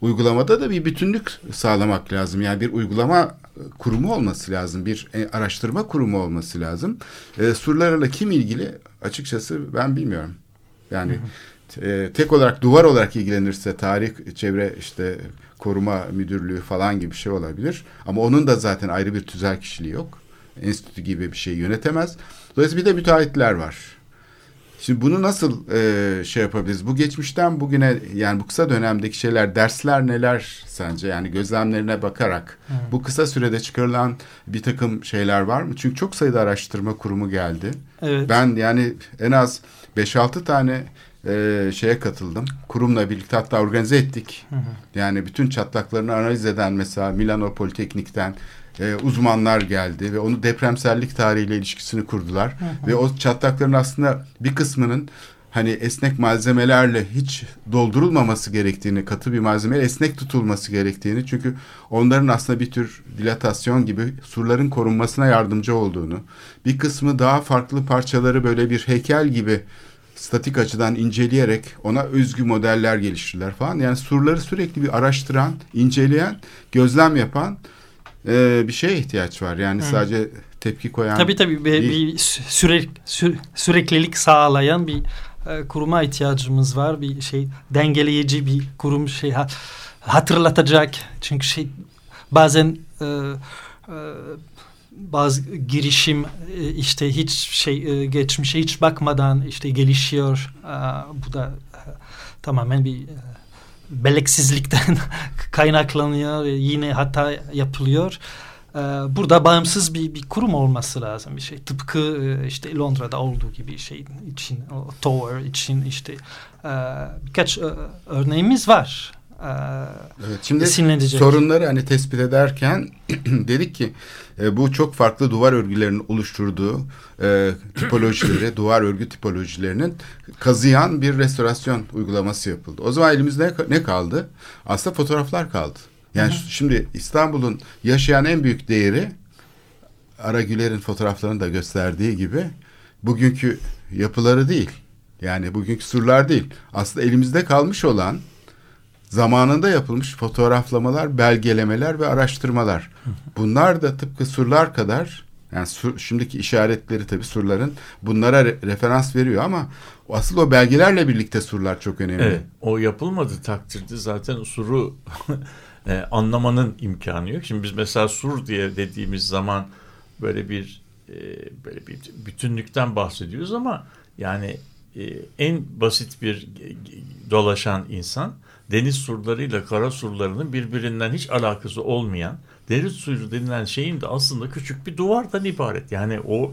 uygulamada da bir bütünlük sağlamak lazım. Yani bir uygulama kurumu olması lazım. Bir e, araştırma kurumu olması lazım. E, surlarla kim ilgili açıkçası ben bilmiyorum. Yani e, tek olarak duvar olarak ilgilenirse tarih, çevre işte koruma müdürlüğü falan gibi bir şey olabilir. Ama onun da zaten ayrı bir tüzel kişiliği yok. Enstitü gibi bir şey yönetemez. Dolayısıyla bir de müteahhitler var. Şimdi bunu nasıl e, şey yapabiliriz? Bu geçmişten bugüne yani bu kısa dönemdeki şeyler, dersler neler sence? Yani gözlemlerine bakarak Hı. bu kısa sürede çıkarılan bir takım şeyler var mı? Çünkü çok sayıda araştırma kurumu geldi. Evet. Ben yani en az 5-6 tane e, şeye katıldım. Kurumla birlikte hatta organize ettik. Hı hı. Yani bütün çatlaklarını analiz eden mesela Milano Politeknik'ten e, uzmanlar geldi ve onu depremsellik tarihiyle ilişkisini kurdular. Hı hı. Ve o çatlakların aslında bir kısmının hani esnek malzemelerle hiç doldurulmaması gerektiğini, katı bir malzemeyle esnek tutulması gerektiğini çünkü onların aslında bir tür dilatasyon gibi surların korunmasına yardımcı olduğunu, bir kısmı daha farklı parçaları böyle bir heykel gibi statik açıdan inceleyerek ona özgü modeller geliştirdiler falan. Yani surları sürekli bir araştıran, inceleyen, gözlem yapan e, bir şeye ihtiyaç var. Yani Hı. sadece tepki koyan Tabii tabii bir, bir süre, süre, süreklilik sağlayan bir e, kuruma ihtiyacımız var. Bir şey dengeleyici bir kurum şey hatırlatacak. Çünkü şey bazen e, e, bazı girişim e, işte hiç şey e, geçmişe hiç bakmadan işte gelişiyor. E, bu da tamamen bir beleksizlikten kaynaklanıyor ve yine hata yapılıyor. Burada bağımsız bir, bir kurum olması lazım bir şey. Tıpkı işte Londra'da olduğu gibi şey için, o Tower için işte birkaç örneğimiz var. Evet, şimdi sorunları hani tespit ederken dedik ki e, bu çok farklı duvar örgülerinin oluşturduğu e, tipolojileri, duvar örgü tipolojilerinin kazıyan bir restorasyon uygulaması yapıldı. O zaman elimizde ne kaldı? Aslında fotoğraflar kaldı. Yani Hı -hı. şimdi İstanbul'un yaşayan en büyük değeri Aragüler'in fotoğraflarını da gösterdiği gibi bugünkü yapıları değil. Yani bugünkü surlar değil. Aslında elimizde kalmış olan zamanında yapılmış fotoğraflamalar, belgelemeler ve araştırmalar. Bunlar da tıpkı surlar kadar yani sur, şimdiki işaretleri tabii surların bunlara re, referans veriyor ama asıl o belgelerle birlikte surlar çok önemli. Evet, o yapılmadı takdirde zaten suru e, anlamanın imkanı yok. Şimdi biz mesela sur diye dediğimiz zaman böyle bir e, böyle bir bütünlükten bahsediyoruz ama yani e, en basit bir dolaşan insan deniz surlarıyla kara surlarının birbirinden hiç alakası olmayan deniz suyu denilen şeyin de aslında küçük bir duvardan ibaret. Yani o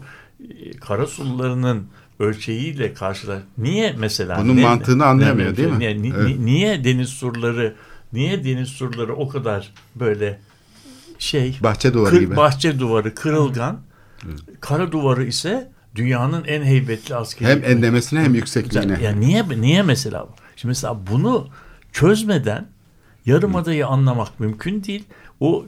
e, kara surlarının ölçeğiyle karşılar. Niye mesela? Bunun ne, mantığını anlayamıyor ne, değil mi? Niye, evet. niye deniz surları niye deniz surları o kadar böyle şey bahçe duvarı kır, gibi. Bahçe duvarı kırılgan. Evet. Kara duvarı ise dünyanın en heybetli askeri. Hem enlemesine hem yüksekliğine. Yani niye niye mesela? Şimdi mesela bunu çözmeden yarımadayı anlamak mümkün değil. O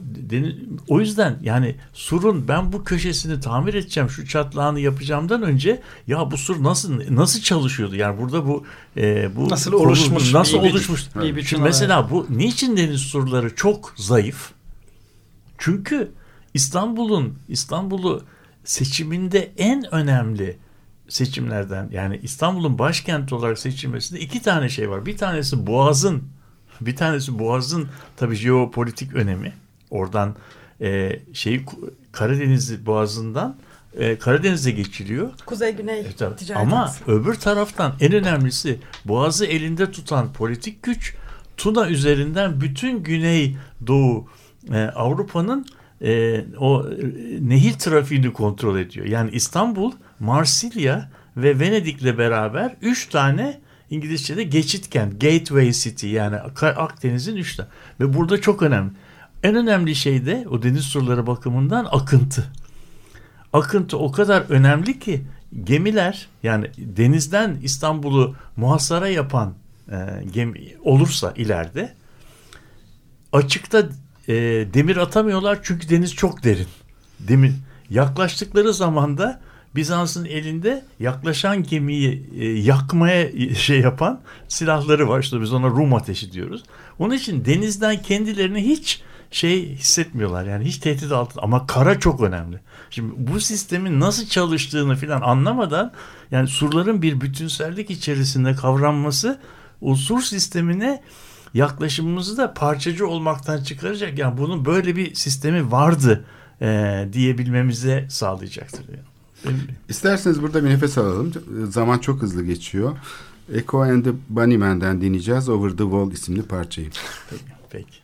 o yüzden yani surun ben bu köşesini tamir edeceğim, şu çatlağını yapacağımdan önce ya bu sur nasıl nasıl çalışıyordu? Yani burada bu e, bu nasıl oluşmuş? Nasıl iyi oluşmuş? Bir, iyi Şimdi mesela bu niçin deniz surları çok zayıf? Çünkü İstanbul'un İstanbul'u seçiminde en önemli seçimlerden yani İstanbul'un başkent olarak seçilmesinde iki tane şey var. Bir tanesi Boğaz'ın bir tanesi Boğaz'ın tabii jeopolitik önemi. Oradan e, şeyi Karadeniz Boğazı'ndan e, Karadeniz'e geçiliyor. Kuzey Güney e, ticaret Ama arası. öbür taraftan en önemlisi Boğaz'ı elinde tutan politik güç Tuna üzerinden bütün Güney Doğu e, Avrupa'nın e, o e, nehir trafiğini kontrol ediyor. Yani İstanbul Marsilya ve Venedik'le beraber üç tane İngilizce'de geçit kent, gateway city yani Akdeniz'in üç tane. Ve burada çok önemli. En önemli şey de o deniz surları bakımından akıntı. Akıntı o kadar önemli ki gemiler yani denizden İstanbul'u muhasara yapan e, gemi olursa ileride açıkta e, demir atamıyorlar çünkü deniz çok derin. Demir yaklaştıkları zaman da Bizans'ın elinde yaklaşan gemiyi e, yakmaya şey yapan silahları var. İşte biz ona Rum ateşi diyoruz. Onun için denizden kendilerini hiç şey hissetmiyorlar. Yani hiç tehdit altında. Ama kara çok önemli. Şimdi bu sistemin nasıl çalıştığını falan anlamadan yani surların bir bütünsellik içerisinde kavranması o sur sistemine yaklaşımımızı da parçacı olmaktan çıkaracak. Yani bunun böyle bir sistemi vardı e, diyebilmemize sağlayacaktır. Yani. İsterseniz burada bir nefes alalım. Zaman çok hızlı geçiyor. Echo and the Bunnyman'den dinleyeceğiz. Over the Wall isimli parçayı. Peki.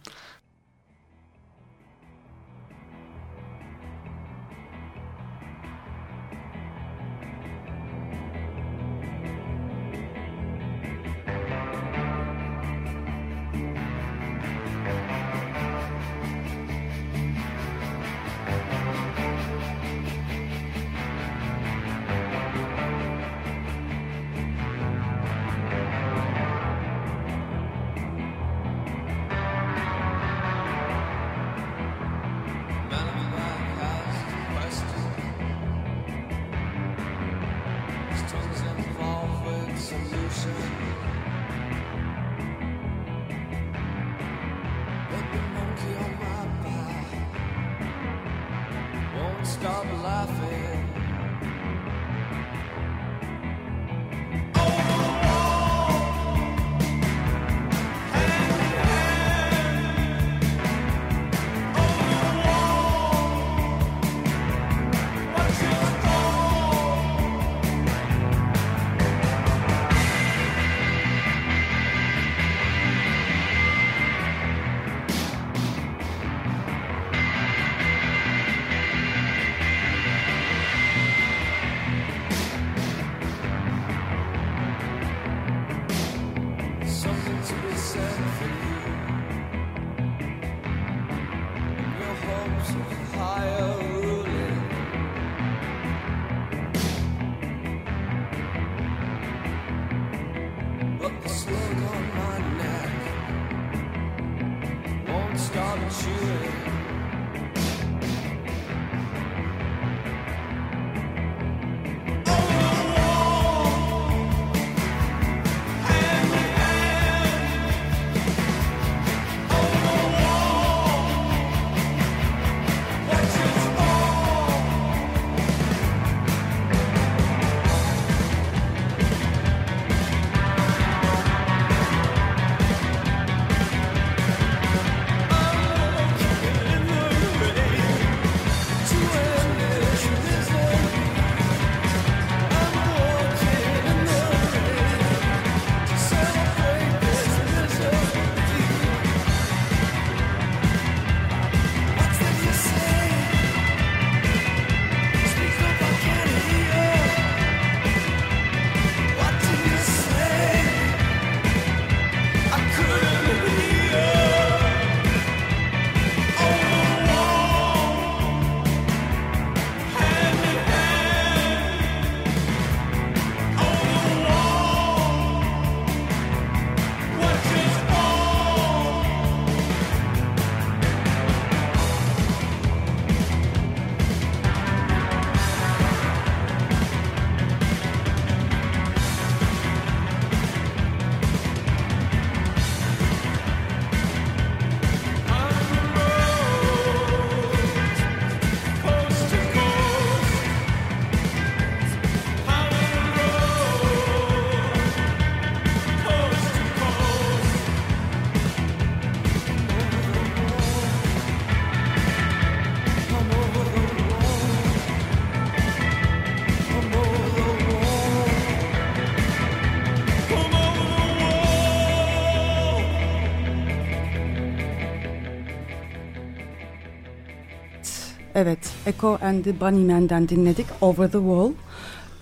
Echo and the Bunnymen'den dinledik Over the Wall.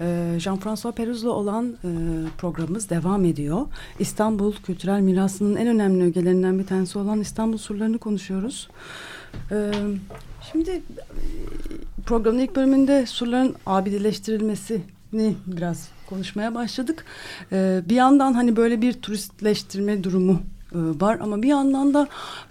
Ee, Jean-François Peruz'la olan e, programımız devam ediyor. İstanbul kültürel mirasının en önemli ögelerinden bir tanesi olan İstanbul surlarını konuşuyoruz. Ee, şimdi programın ilk bölümünde surların abideleştirilmesini biraz konuşmaya başladık. Ee, bir yandan hani böyle bir turistleştirme durumu var ama bir yandan da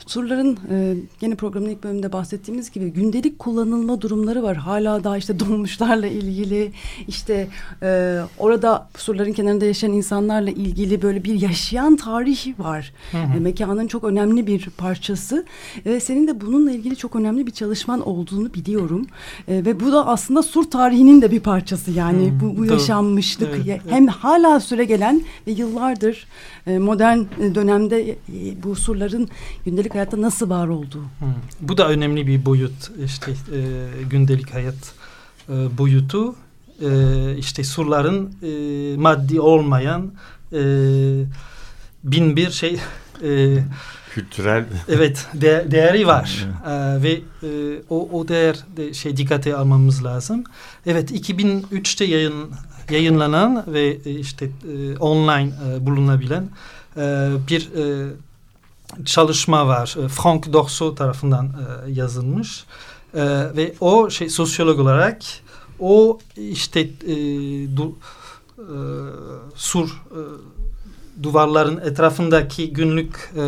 surların e, yeni programın ilk bölümünde bahsettiğimiz gibi gündelik kullanılma durumları var. Hala daha işte dolmuşlarla ilgili işte e, orada surların kenarında yaşayan insanlarla ilgili böyle bir yaşayan tarihi var. Hı hı. E, mekanın çok önemli bir parçası ve senin de bununla ilgili çok önemli bir çalışman olduğunu biliyorum. E, ve bu da aslında sur tarihinin de bir parçası yani hı, bu, bu yaşanmışlık evet, hem evet. hala süre gelen ve yıllardır e, modern dönemde e, bu surların gündelik hayatta nasıl var olduğu. Hmm. Bu da önemli bir boyut işte e, gündelik hayat e, boyutu e, işte surların e, maddi olmayan e, bin bir şey e, kültürel evet de, değeri var ee, ve e, o o değer de şey dikkate almamız lazım. Evet 2003'te yayın yayınlanan ve e, işte e, online e, bulunabilen e, bir e, çalışma var. E, Frank Dorso tarafından e, yazılmış. E, ve o şey sosyolog olarak o işte e, du, e, sur e, duvarların etrafındaki günlük e,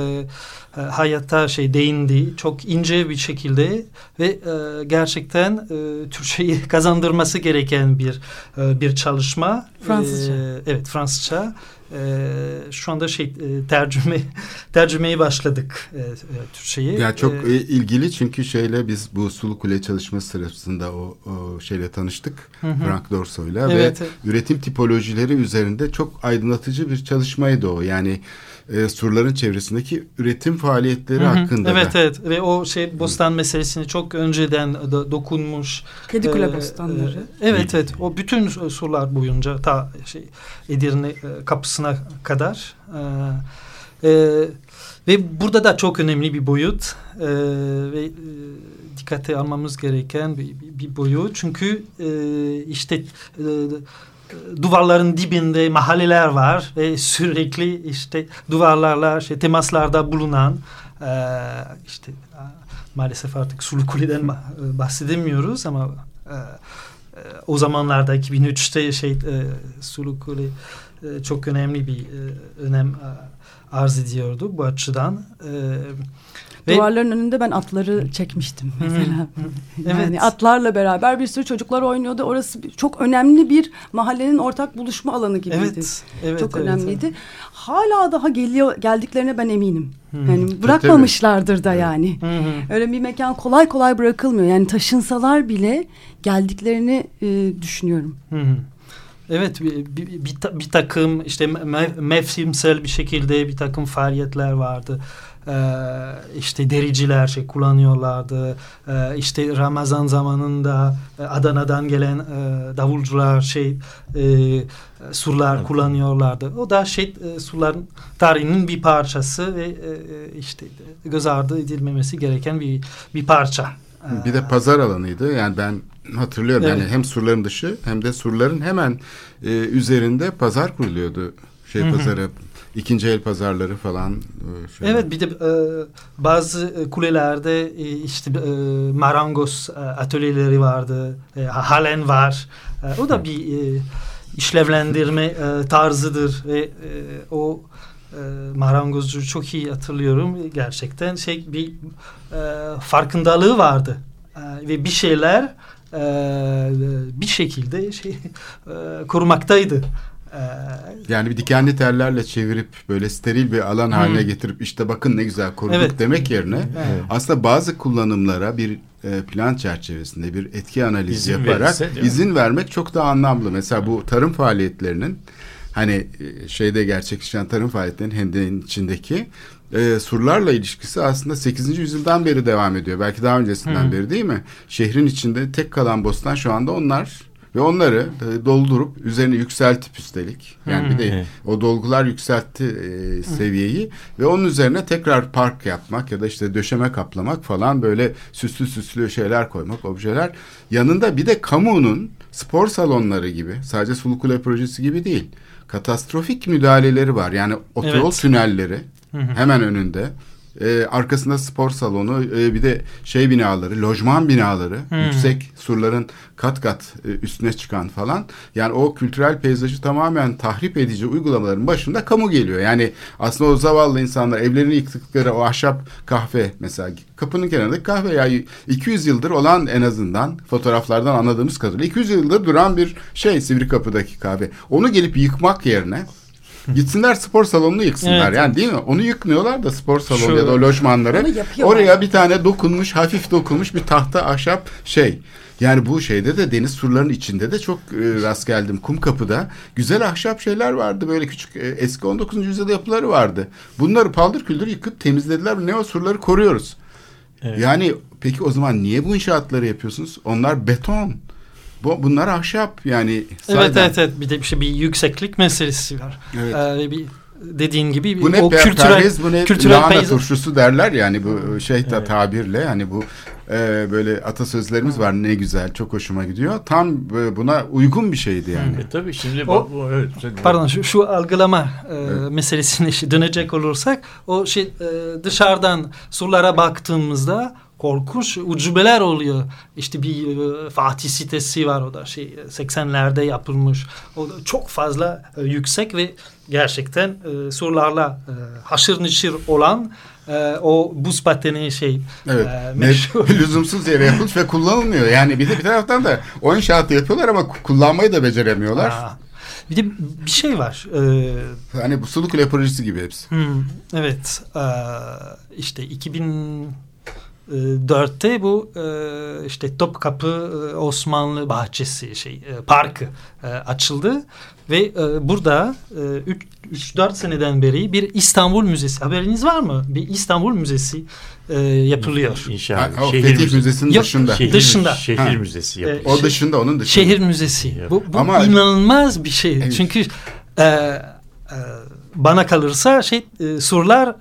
e, hayata şey değindi çok ince bir şekilde ve e, gerçekten e, Türkçeyi kazandırması gereken bir e, bir çalışma. Fransızca. E, evet Fransızca e, şu anda şey e, tercüme tercümeyi başladık e, e, Türkçe'yi. Ya çok E, e, ilgili çünkü şeyle biz bu Sulu Kule çalışması sırasında o, o şeyle tanıştık. Hı hı. Frank Dorso'yla Evet, ve evet. üretim tipolojileri üzerinde çok aydınlatıcı bir çalışmaydı o. Yani e, surların çevresindeki üretim faaliyetleri Hı hı. hakkında evet da. evet ve o şey bostan meselesini çok önceden da dokunmuş. Kedi kule Ee, bostanları. e, evet evet o bütün surlar boyunca ta şey Edirne e, kapısına kadar. Ee, e, ve burada da çok önemli bir boyut e, ve e, dikkate almamız gereken bir, bir, boyut çünkü e, işte e, duvarların dibinde mahalleler var ve sürekli işte duvarlarla şey temaslarda bulunan e, işte maalesef artık Sulu Kule'den e, bahsedemiyoruz ama e, e, o zamanlarda 2003'te şey e, Sulu Kule e, çok önemli bir e, önem e, arz ediyordu bu açıdan. E, ve- Duvarların önünde ben atları çekmiştim mesela. Yani Evet. atlarla beraber bir sürü çocuklar oynuyordu. Orası çok önemli bir mahallenin ortak buluşma alanı gibiydi. Evet, evet, çok evet, önemliydi. Hala daha geliyor geldiklerine ben eminim. Yani bırakmamışlardır da yani. Hı hı. Öyle bir mekan kolay kolay bırakılmıyor. Yani taşınsalar bile geldiklerini e, düşünüyorum. Hı hı. Evet bir, bir, bir, bir takım işte me- mevsimsel bir şekilde bir takım faaliyetler vardı. Ee, işte dericiler şey kullanıyorlardı. Ee, işte Ramazan zamanında e, Adana'dan gelen e, davulcular şey e, surlar kullanıyorlardı. O da şey e, surların tarihinin bir parçası ve e, e, işte göz ardı edilmemesi gereken bir bir parça. Bir de pazar alanıydı. Yani ben hatırlıyorum Evet. yani hem surların dışı hem de surların hemen e, üzerinde pazar kuruluyordu. Şey Hı hı. pazarı, ikinci el pazarları falan. e, şöyle. Evet bir de e, bazı e, kulelerde e, işte e, marangoz e, atölyeleri vardı. E, halen var. E, o da bir e, işlevlendirme e, tarzıdır ve e, o e, marangozcu çok iyi hatırlıyorum. Gerçekten şey bir e, farkındalığı vardı. E, ve bir şeyler e, bir şekilde şey e, korumaktaydı. E, Yani bir dikenli tellerle çevirip böyle steril bir alan haline getirip işte bakın ne güzel koruduk Evet. demek yerine Evet. aslında bazı kullanımlara bir e, plan çerçevesinde bir etki analizi İzin yaparak verirse, izin vermek çok daha anlamlı. Mesela bu tarım faaliyetlerinin hani e, şeyde gerçekleşen tarım faaliyetlerinin Hende'nin içindeki e, surlarla ilişkisi aslında 8. yüzyıldan beri devam ediyor. Belki daha öncesinden Hı. beri değil mi? Şehrin içinde tek kalan bostan şu anda onlar ve onları e, doldurup üzerine yükseltip üstelik yani bir de o dolgular yükseltti e, seviyeyi ve onun üzerine tekrar park yapmak ya da işte döşeme kaplamak falan böyle süslü süslü şeyler koymak objeler yanında bir de kamunun spor salonları gibi sadece Sulu Kule projesi gibi değil katastrofik müdahaleleri var yani otoyol Evet. tünelleri Hı hı. hemen önünde. E, arkasında spor salonu e, bir de şey binaları lojman binaları. Hı. yüksek surların kat kat e, üstüne çıkan falan. Yani o kültürel peyzajı tamamen tahrip edici uygulamaların başında kamu geliyor. Yani aslında o zavallı insanlar evlerini yıktıkları o ahşap kahve mesela kapının kenarındaki kahve ya 200 yıldır olan en azından fotoğraflardan anladığımız kadarıyla 200 yıldır duran bir şey Sivri Kapı'daki kahve. Onu gelip yıkmak yerine Gitsinler spor salonunu yıksınlar. Evet. yani değil mi? Onu yıkmıyorlar da spor salonu Şu- ya da o lojmanları. Oraya bir tane dokunmuş, hafif dokunmuş bir tahta ahşap şey. Yani bu şeyde de deniz surlarının içinde de çok e, rast geldim. Kumkapı'da güzel ahşap şeyler vardı. Böyle küçük e, eski 19. yüzyılda yapıları vardı. Bunları paldır küldür yıkıp temizlediler. Ne o surları koruyoruz. Evet. Yani peki o zaman niye bu inşaatları yapıyorsunuz? Onlar beton. Bu, bunlar ahşap yani. Evet sahiden. evet evet bir de bir şey bir yükseklik meselesi var. Evet. Ee, bir dediğin gibi Bu ne o per- kültürel perhiz, bu ne kültürel lahana peyzaj- turşusu derler yani bu şey Evet. tabirle hani bu e, böyle atasözlerimiz var ne güzel çok hoşuma gidiyor. Tam e, buna uygun bir şeydi yani. E, tabii şimdi O- bu evet. Pardon şu, şu algılama e, Evet. meselesine dönecek olursak o şey e, dışarıdan surlara baktığımızda korkunç ucubeler oluyor. İşte bir e, Fatih sitesi var o da şey 80'lerde yapılmış. O da çok fazla e, yüksek ve gerçekten e, surlarla e, haşır neşir olan e, o buz pateni şey Evet. e, meşhur. lüzumsuz yere yapılmış ve kullanılmıyor. Yani bir de bir taraftan da o inşaatı yapıyorlar ama ku- kullanmayı da beceremiyorlar. Aa, Bir de bir şey var. Ee, Hani bu Sulu Kule projesi gibi hepsi. Hmm, evet Ee, işte 2004'te bu e, işte Topkapı e, Osmanlı Bahçesi şey e, parkı e, açıldı ve e, burada 3-4 seneden beri bir İstanbul Müzesi haberiniz var mı? Bir İstanbul Müzesi e, yapılıyor. İnşallah. Ha, o şehir Fetih müzesi. Müzesi'nin Yok, dışında. Şehir, Dışında. Şehir Ha. müzesi yapıyor. E, O dışında onun dışında. Şehir müzesi. Yap. Bu, bu Ama- inanılmaz bir şey. Evet. Çünkü e, e, bana kalırsa şey e, surlar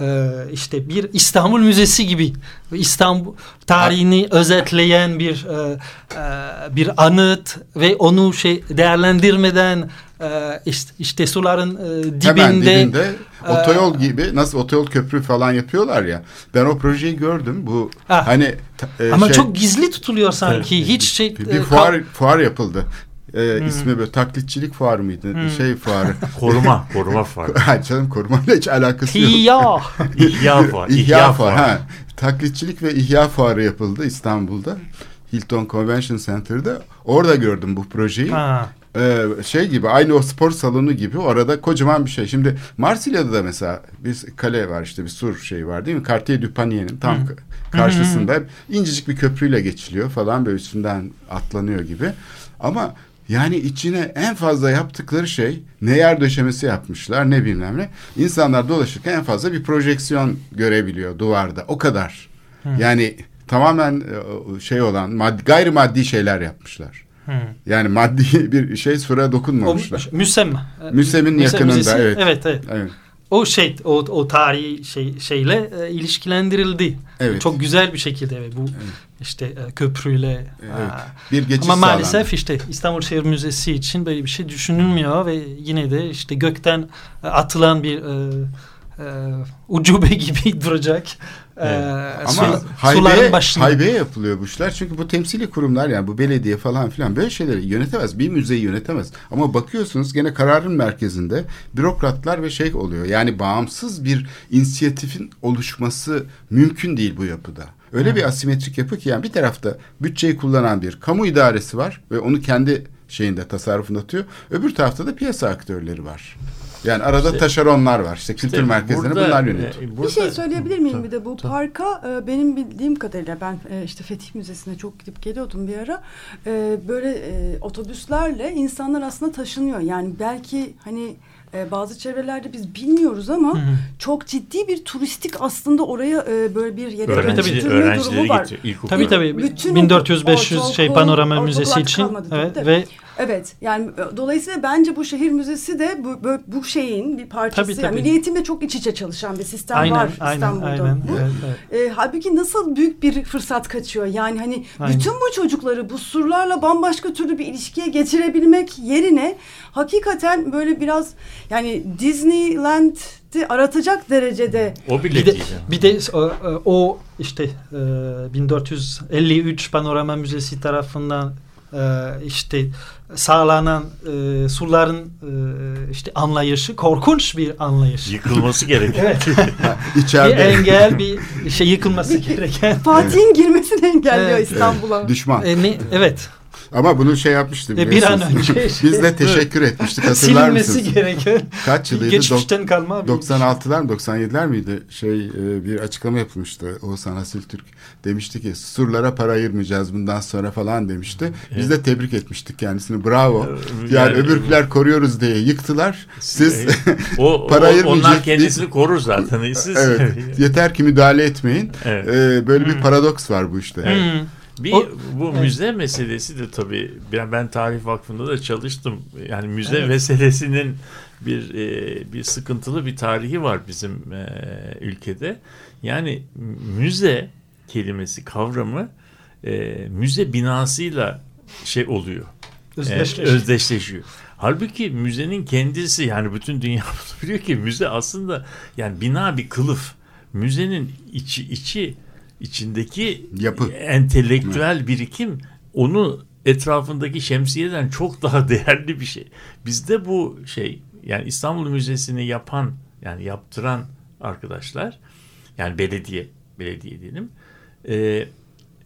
e, işte bir İstanbul Müzesi gibi İstanbul tarihini özetleyen bir e, e, bir anıt ve onu şey değerlendirmeden e, işte, işte suların e, dibinde, Hemen dibinde otoyol gibi nasıl otoyol köprü falan yapıyorlar ya. Ben o projeyi gördüm. Bu Ah. hani e, ama şey, çok gizli tutuluyor sanki hiç şey bir e, fuar fuar yapıldı. E, ismi böyle taklitçilik fuarı mıydı? Şey fuarı. Koruma, koruma farkı. Ha canım korumayla hiç alakası yok. Ya. İhya fuarı. İhya fuarı. Ha. Taklitçilik ve ihya fuarı yapıldı İstanbul'da. Hilton Convention Center'da. Orada gördüm bu projeyi. Ha. Ee, şey gibi aynı o spor salonu gibi orada kocaman bir şey. Şimdi Marsilya'da da mesela bir kale var işte bir sur şey var değil mi? Cartier du Panier'in tam ka- karşısında incecik bir köprüyle geçiliyor falan böyle üstünden atlanıyor gibi. Ama yani içine en fazla yaptıkları şey ne yer döşemesi yapmışlar ne bilmem ne. İnsanlar dolaşırken en fazla bir projeksiyon görebiliyor duvarda. O kadar. Yani tamamen e, şey olan maddi, gayrimaddi şeyler yapmışlar. Hı. Yani maddi bir şey sura O dokunmamışlar. Müsem. Müsem'in Müse- yakınında, müzesi, evet. Evet evet. Evet. O şey o o tarihi şey şeyle e, ilişkilendirildi. Evet. Çok güzel bir şekilde evet, bu işte e, köprüyle. Evet. Bir geçiş Ama sağlandı. maalesef işte İstanbul Şehir Müzesi için böyle bir şey düşünülmüyor ve yine de işte gökten e, atılan bir e, e, ucube gibi duracak. E, Evet. su- Ama başında. haybeye yapılıyor bu işler. Çünkü bu temsili kurumlar yani bu belediye falan filan böyle şeyleri yönetemez. Bir müzeyi yönetemez. Ama bakıyorsunuz gene kararın merkezinde bürokratlar ve şey oluyor. Yani bağımsız bir inisiyatifin oluşması mümkün değil bu yapıda. Öyle bir asimetrik yapı ki yani bir tarafta bütçeyi kullanan bir kamu idaresi var ve onu kendi şeyinde tasarrufunda tutuyor. Öbür tarafta da piyasa aktörleri var. Yani arada İşte- taşeronlar var. İşte kültür İşte merkezlerini burada, bunlar yönetiyor. e, Bir burada- şey söyleyebilir miyim Tabii, bir de bu tabii. parka e, benim bildiğim kadarıyla ben e, işte Fetih Müzesi'ne çok gidip geliyordum bir ara E, böyle e, otobüslerle insanlar aslında taşınıyor yani belki hani e, bazı çevrelerde biz bilmiyoruz ama Hı hı. çok ciddi bir turistik aslında oraya e, böyle bir yere Tabii, tabii. dönüştürme öğrencileri durumu var. getiriyor. Tabii tabii. Bütün 1400-500 şey panorama müzesi için kalmadı evet, ve Evet yani e, dolayısıyla bence bu şehir müzesi de bu, bu, bu şeyin bir parçası. Tabii, Yani tabii. Milli Eğitimle çok iç içe çalışan bir sistem aynen var aynen İstanbul'da. aynen. Bu, Evet, evet. e, halbuki nasıl büyük bir fırsat kaçıyor. Yani hani Aynen. bütün bu çocukları bu surlarla bambaşka türlü bir ilişkiye geçirebilmek yerine hakikaten böyle biraz yani Disneyland'i aratacak derecede O bile Bir de, değil. yani. bir de o, o işte e, 1453 Panorama Müzesi tarafından e, işte sağlanan e, surların e, işte anlayışı korkunç bir anlayış. Yıkılması gerekiyor. Evet. bir İçeride engel bir şey yıkılması gereken. Fatih'in girmesini engelliyor Evet. İstanbul'a. düşman. E, ne, evet. Ama bunu şey yapmıştı E, bir an önce Biz de teşekkür etmiştik hatırlar Silinmesi mısınız? gereken Kaç yılıydı? Geçmişten kalma bir 96'lar mı 97'ler miydi? Şey e, bir açıklama yapılmıştı. Oğuzhan Asiltürk demişti ki surlara para ayırmayacağız bundan sonra falan demişti. Biz de tebrik etmiştik kendisini. Bravo. Evet. Yani Yani- öbürküler koruyoruz diye yıktılar. Siz O, Para ayırmayacak onlar kendisini korur zaten. Siz, evet yeter ki müdahale etmeyin. Evet. E, böyle bir paradoks var bu işte. Hmm. Bir O- bu Evet. müze meselesi de tabii ben, ben Tarih Vakfı'nda da çalıştım. Yani müze Evet. meselesinin bir e, bir sıkıntılı bir tarihi var bizim e, ülkede. Yani müze kelimesi kavramı e, müze binasıyla şey oluyor. e, Özdeşleşti. özdeşleşiyor. Halbuki müzenin kendisi yani bütün dünya biliyor ki müze aslında yani bina bir kılıf. Müzenin içi içi içindeki Yapı. entelektüel birikim onu etrafındaki şemsiyeden çok daha değerli bir şey. Bizde bu şey yani İstanbul Müzesi'ni yapan yani yaptıran arkadaşlar yani belediye belediye diyelim e,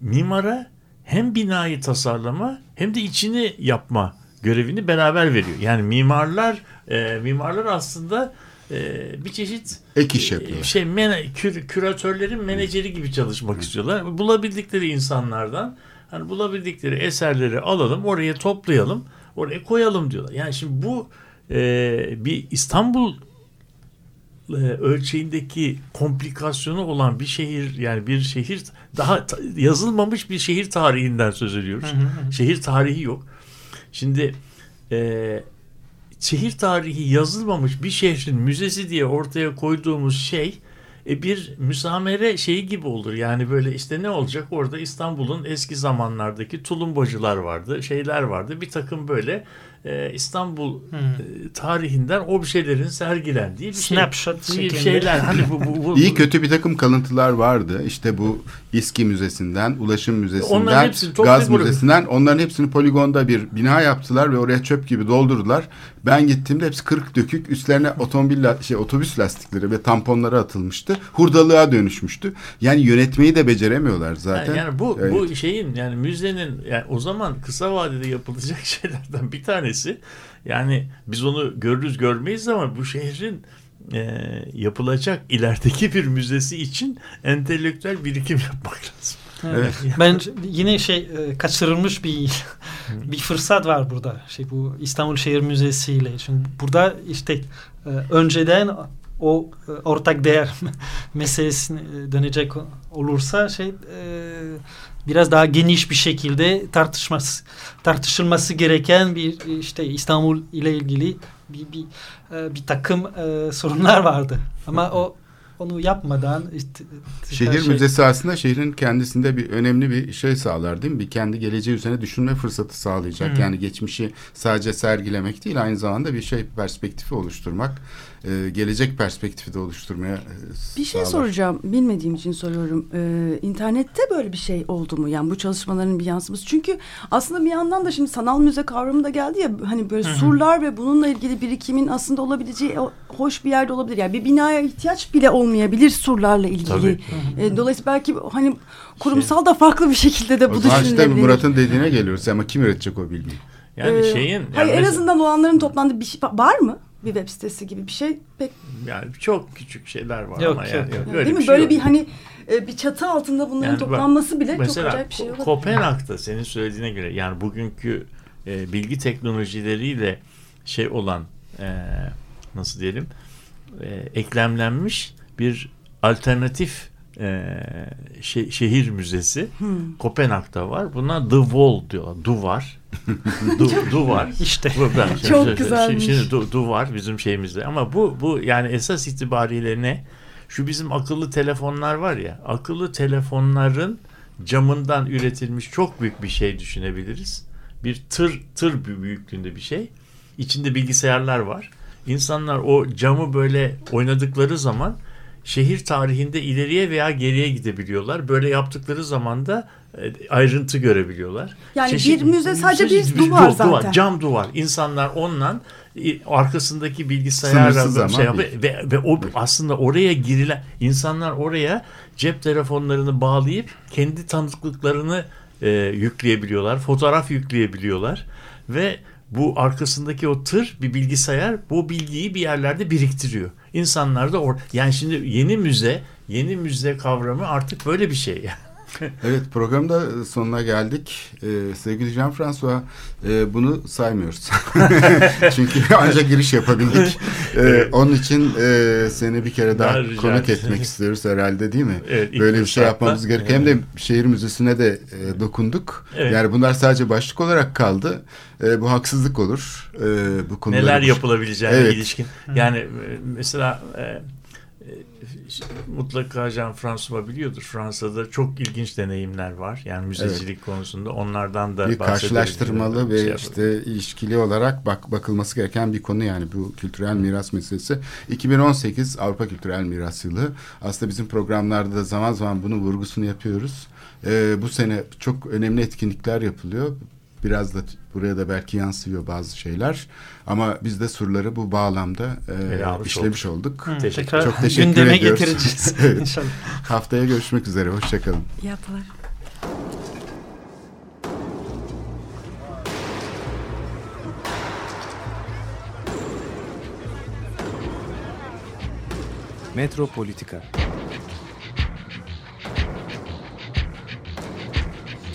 mimara hem binayı tasarlama hem de içini yapma görevini beraber veriyor. Yani mimarlar e, mimarlar aslında e, bir çeşit Ek iş e, yapıyorlar. şey mene, kür, küratörlerin menajeri gibi çalışmak istiyorlar. Bulabildikleri insanlardan hani bulabildikleri eserleri alalım, oraya toplayalım, oraya koyalım diyorlar. Yani şimdi bu e, bir İstanbul e, ölçeğindeki komplikasyonu olan bir şehir yani bir şehir daha ta- yazılmamış bir şehir tarihinden söz ediyoruz. Şehir tarihi yok. Şimdi e, şehir tarihi yazılmamış bir şehrin müzesi diye ortaya koyduğumuz şey e, bir müsamere şeyi gibi olur. Yani böyle işte ne olacak orada İstanbul'un eski zamanlardaki tulumbacılar vardı, şeyler vardı. Bir takım böyle e, İstanbul Hmm. e, tarihinden objelerin sergilendiği bir şey. Snapshot bir şeklinde. şeyler. Hani bu, bu, bu İyi kötü bir takım kalıntılar vardı. İşte bu İSKİ Müzesi'nden, Ulaşım Müzesi'nden, Gaz Müzesi'nden onların hepsini poligonda bir bina yaptılar ve oraya çöp gibi doldurdular. Ben gittiğimde hepsi kırık dökük. Üstlerine otomobil şey otobüs lastikleri ve tamponları atılmıştı. Hurdalığa dönüşmüştü. Yani yönetmeyi de beceremiyorlar zaten. Yani, yani bu Evet. bu şeyin yani müzenin yani o zaman kısa vadede yapılacak şeylerden bir tanesi yani biz onu görürüz görmeyiz ama bu şehrin e, yapılacak ilerideki bir müzesi için entelektüel birikim yapmak lazım. Evet. Ben yine şey e, kaçırılmış bir bir fırsat var burada. Şey bu İstanbul Şehir Müzesi ile. Çünkü burada işte e, önceden o e, ortak değer meselesine dönecek olursa şey biraz daha geniş bir şekilde tartışması tartışılması gereken bir işte İstanbul ile ilgili bir bir, bir takım sorunlar vardı. Ama o onu yapmadan işte, Şehir şey- müzesi aslında şehrin kendisinde bir önemli bir şey sağlar değil mi? Bir kendi geleceği üzerine düşünme fırsatı sağlayacak. Hı. Yani geçmişi sadece sergilemek değil aynı zamanda bir şey perspektifi oluşturmak, e, gelecek perspektifi de oluşturmaya e, Bir şey sağlar. soracağım. Bilmediğim için soruyorum. Ee, internette böyle bir şey oldu mu? Yani bu çalışmaların bir yansıması. Çünkü aslında bir yandan da şimdi sanal müze kavramı da geldi ya. Hani böyle surlar ve bununla ilgili birikimin aslında olabileceği o- hoş bir yerde olabilir. Yani bir binaya ihtiyaç bile olmayabilir surlarla ilgili. Tabii. Ee, dolayısıyla belki hani kurumsal da farklı bir şekilde de bu O zaman işte düşünülebilir. Murat'ın dediğine geliyoruz ama kim üretecek o bilgiyi? Yani Ee, şeyin hayır yani en azından olanların toplandığı bir şey var mı? Bir web sitesi gibi bir şey pek yani çok küçük şeyler var Yok, ama yok, yani, yok. öyle değil mi? şey böyle yok. bir hani e, bir çatı altında bunların Yani bak, toplanması bile çok acayip bir şey olabilir. Kopenhag'da senin söylediğine göre yani bugünkü e, bilgi teknolojileriyle şey olan e, nasıl diyelim e, eklemlenmiş bir alternatif e, şe- şehir müzesi Hmm. Kopenhag'da var. Buna The Wall diyorlar. Duvar. du, duvar. İşte. Bu, ben, Çok şimdi- güzelmiş. Şimdi du, duvar bizim şeyimizde. Ama bu bu yani esas itibariyle ne? Şu bizim akıllı telefonlar var ya. Akıllı telefonların camından üretilmiş çok büyük bir şey düşünebiliriz. Bir tır tır büyüklüğünde bir şey. İçinde bilgisayarlar var. İnsanlar o camı böyle oynadıkları zaman şehir tarihinde ileriye veya geriye gidebiliyorlar. Böyle yaptıkları zaman da ayrıntı görebiliyorlar. Yani Çeşit- bir müze sadece bir Çeşit- duvar zaten. Cam duvar. İnsanlar onunla e, arkasındaki bilgisayarla şey yap- bir- ve, ve o aslında oraya girilen insanlar oraya cep telefonlarını bağlayıp kendi tanıklıklarını e, yükleyebiliyorlar. Fotoğraf yükleyebiliyorlar ve bu arkasındaki o tır bir bilgisayar bu bilgiyi bir yerlerde biriktiriyor. İnsanlar da or yani şimdi yeni müze, yeni müze kavramı artık böyle bir şey. Evet programda sonuna geldik. Ee, sevgili Jean-François e, bunu saymıyoruz. Çünkü ancak giriş yapabildik. Ee, onun için e, seni bir kere daha Ben konuk etmek istiyoruz herhalde değil mi? Evet, Böyle bir şey yapmamız gerekiyor. Hem de şehir müzesine de e, dokunduk. Evet. Yani bunlar sadece başlık olarak kaldı. E, bu haksızlık olur. E, bu konuları neler yapılabileceğine Evet. ilişkin. Yani e, mesela e, mutlaka Jean François biliyordur. Fransa'da çok ilginç deneyimler var. Yani müzecilik konusunda onlardan da bir karşılaştırmalı ve Şey yapalım. işte ilişkili olarak bak bakılması gereken bir konu yani bu kültürel miras meselesi. 2018 Avrupa Kültürel Miras Yılı. Aslında bizim programlarda da zaman zaman bunun vurgusunu yapıyoruz. Ee, bu sene çok önemli etkinlikler yapılıyor biraz da buraya da belki yansıyor bazı şeyler. Ama biz de surları bu bağlamda e, işlemiş olduk. olduk. Hı, teşekkür. Çok teşekkür Gündeme ediyoruz. getireceğiz inşallah. Haftaya görüşmek üzere. Hoşçakalın. İyi. Metropolitika Metropolitika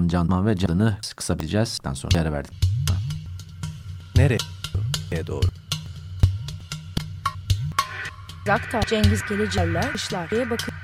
Can Canman ve Can'ı kısa bileceğiz. Daha sonra yere verdik. Nereye doğru? Zakta Cengiz Geleceller işler diye bakın.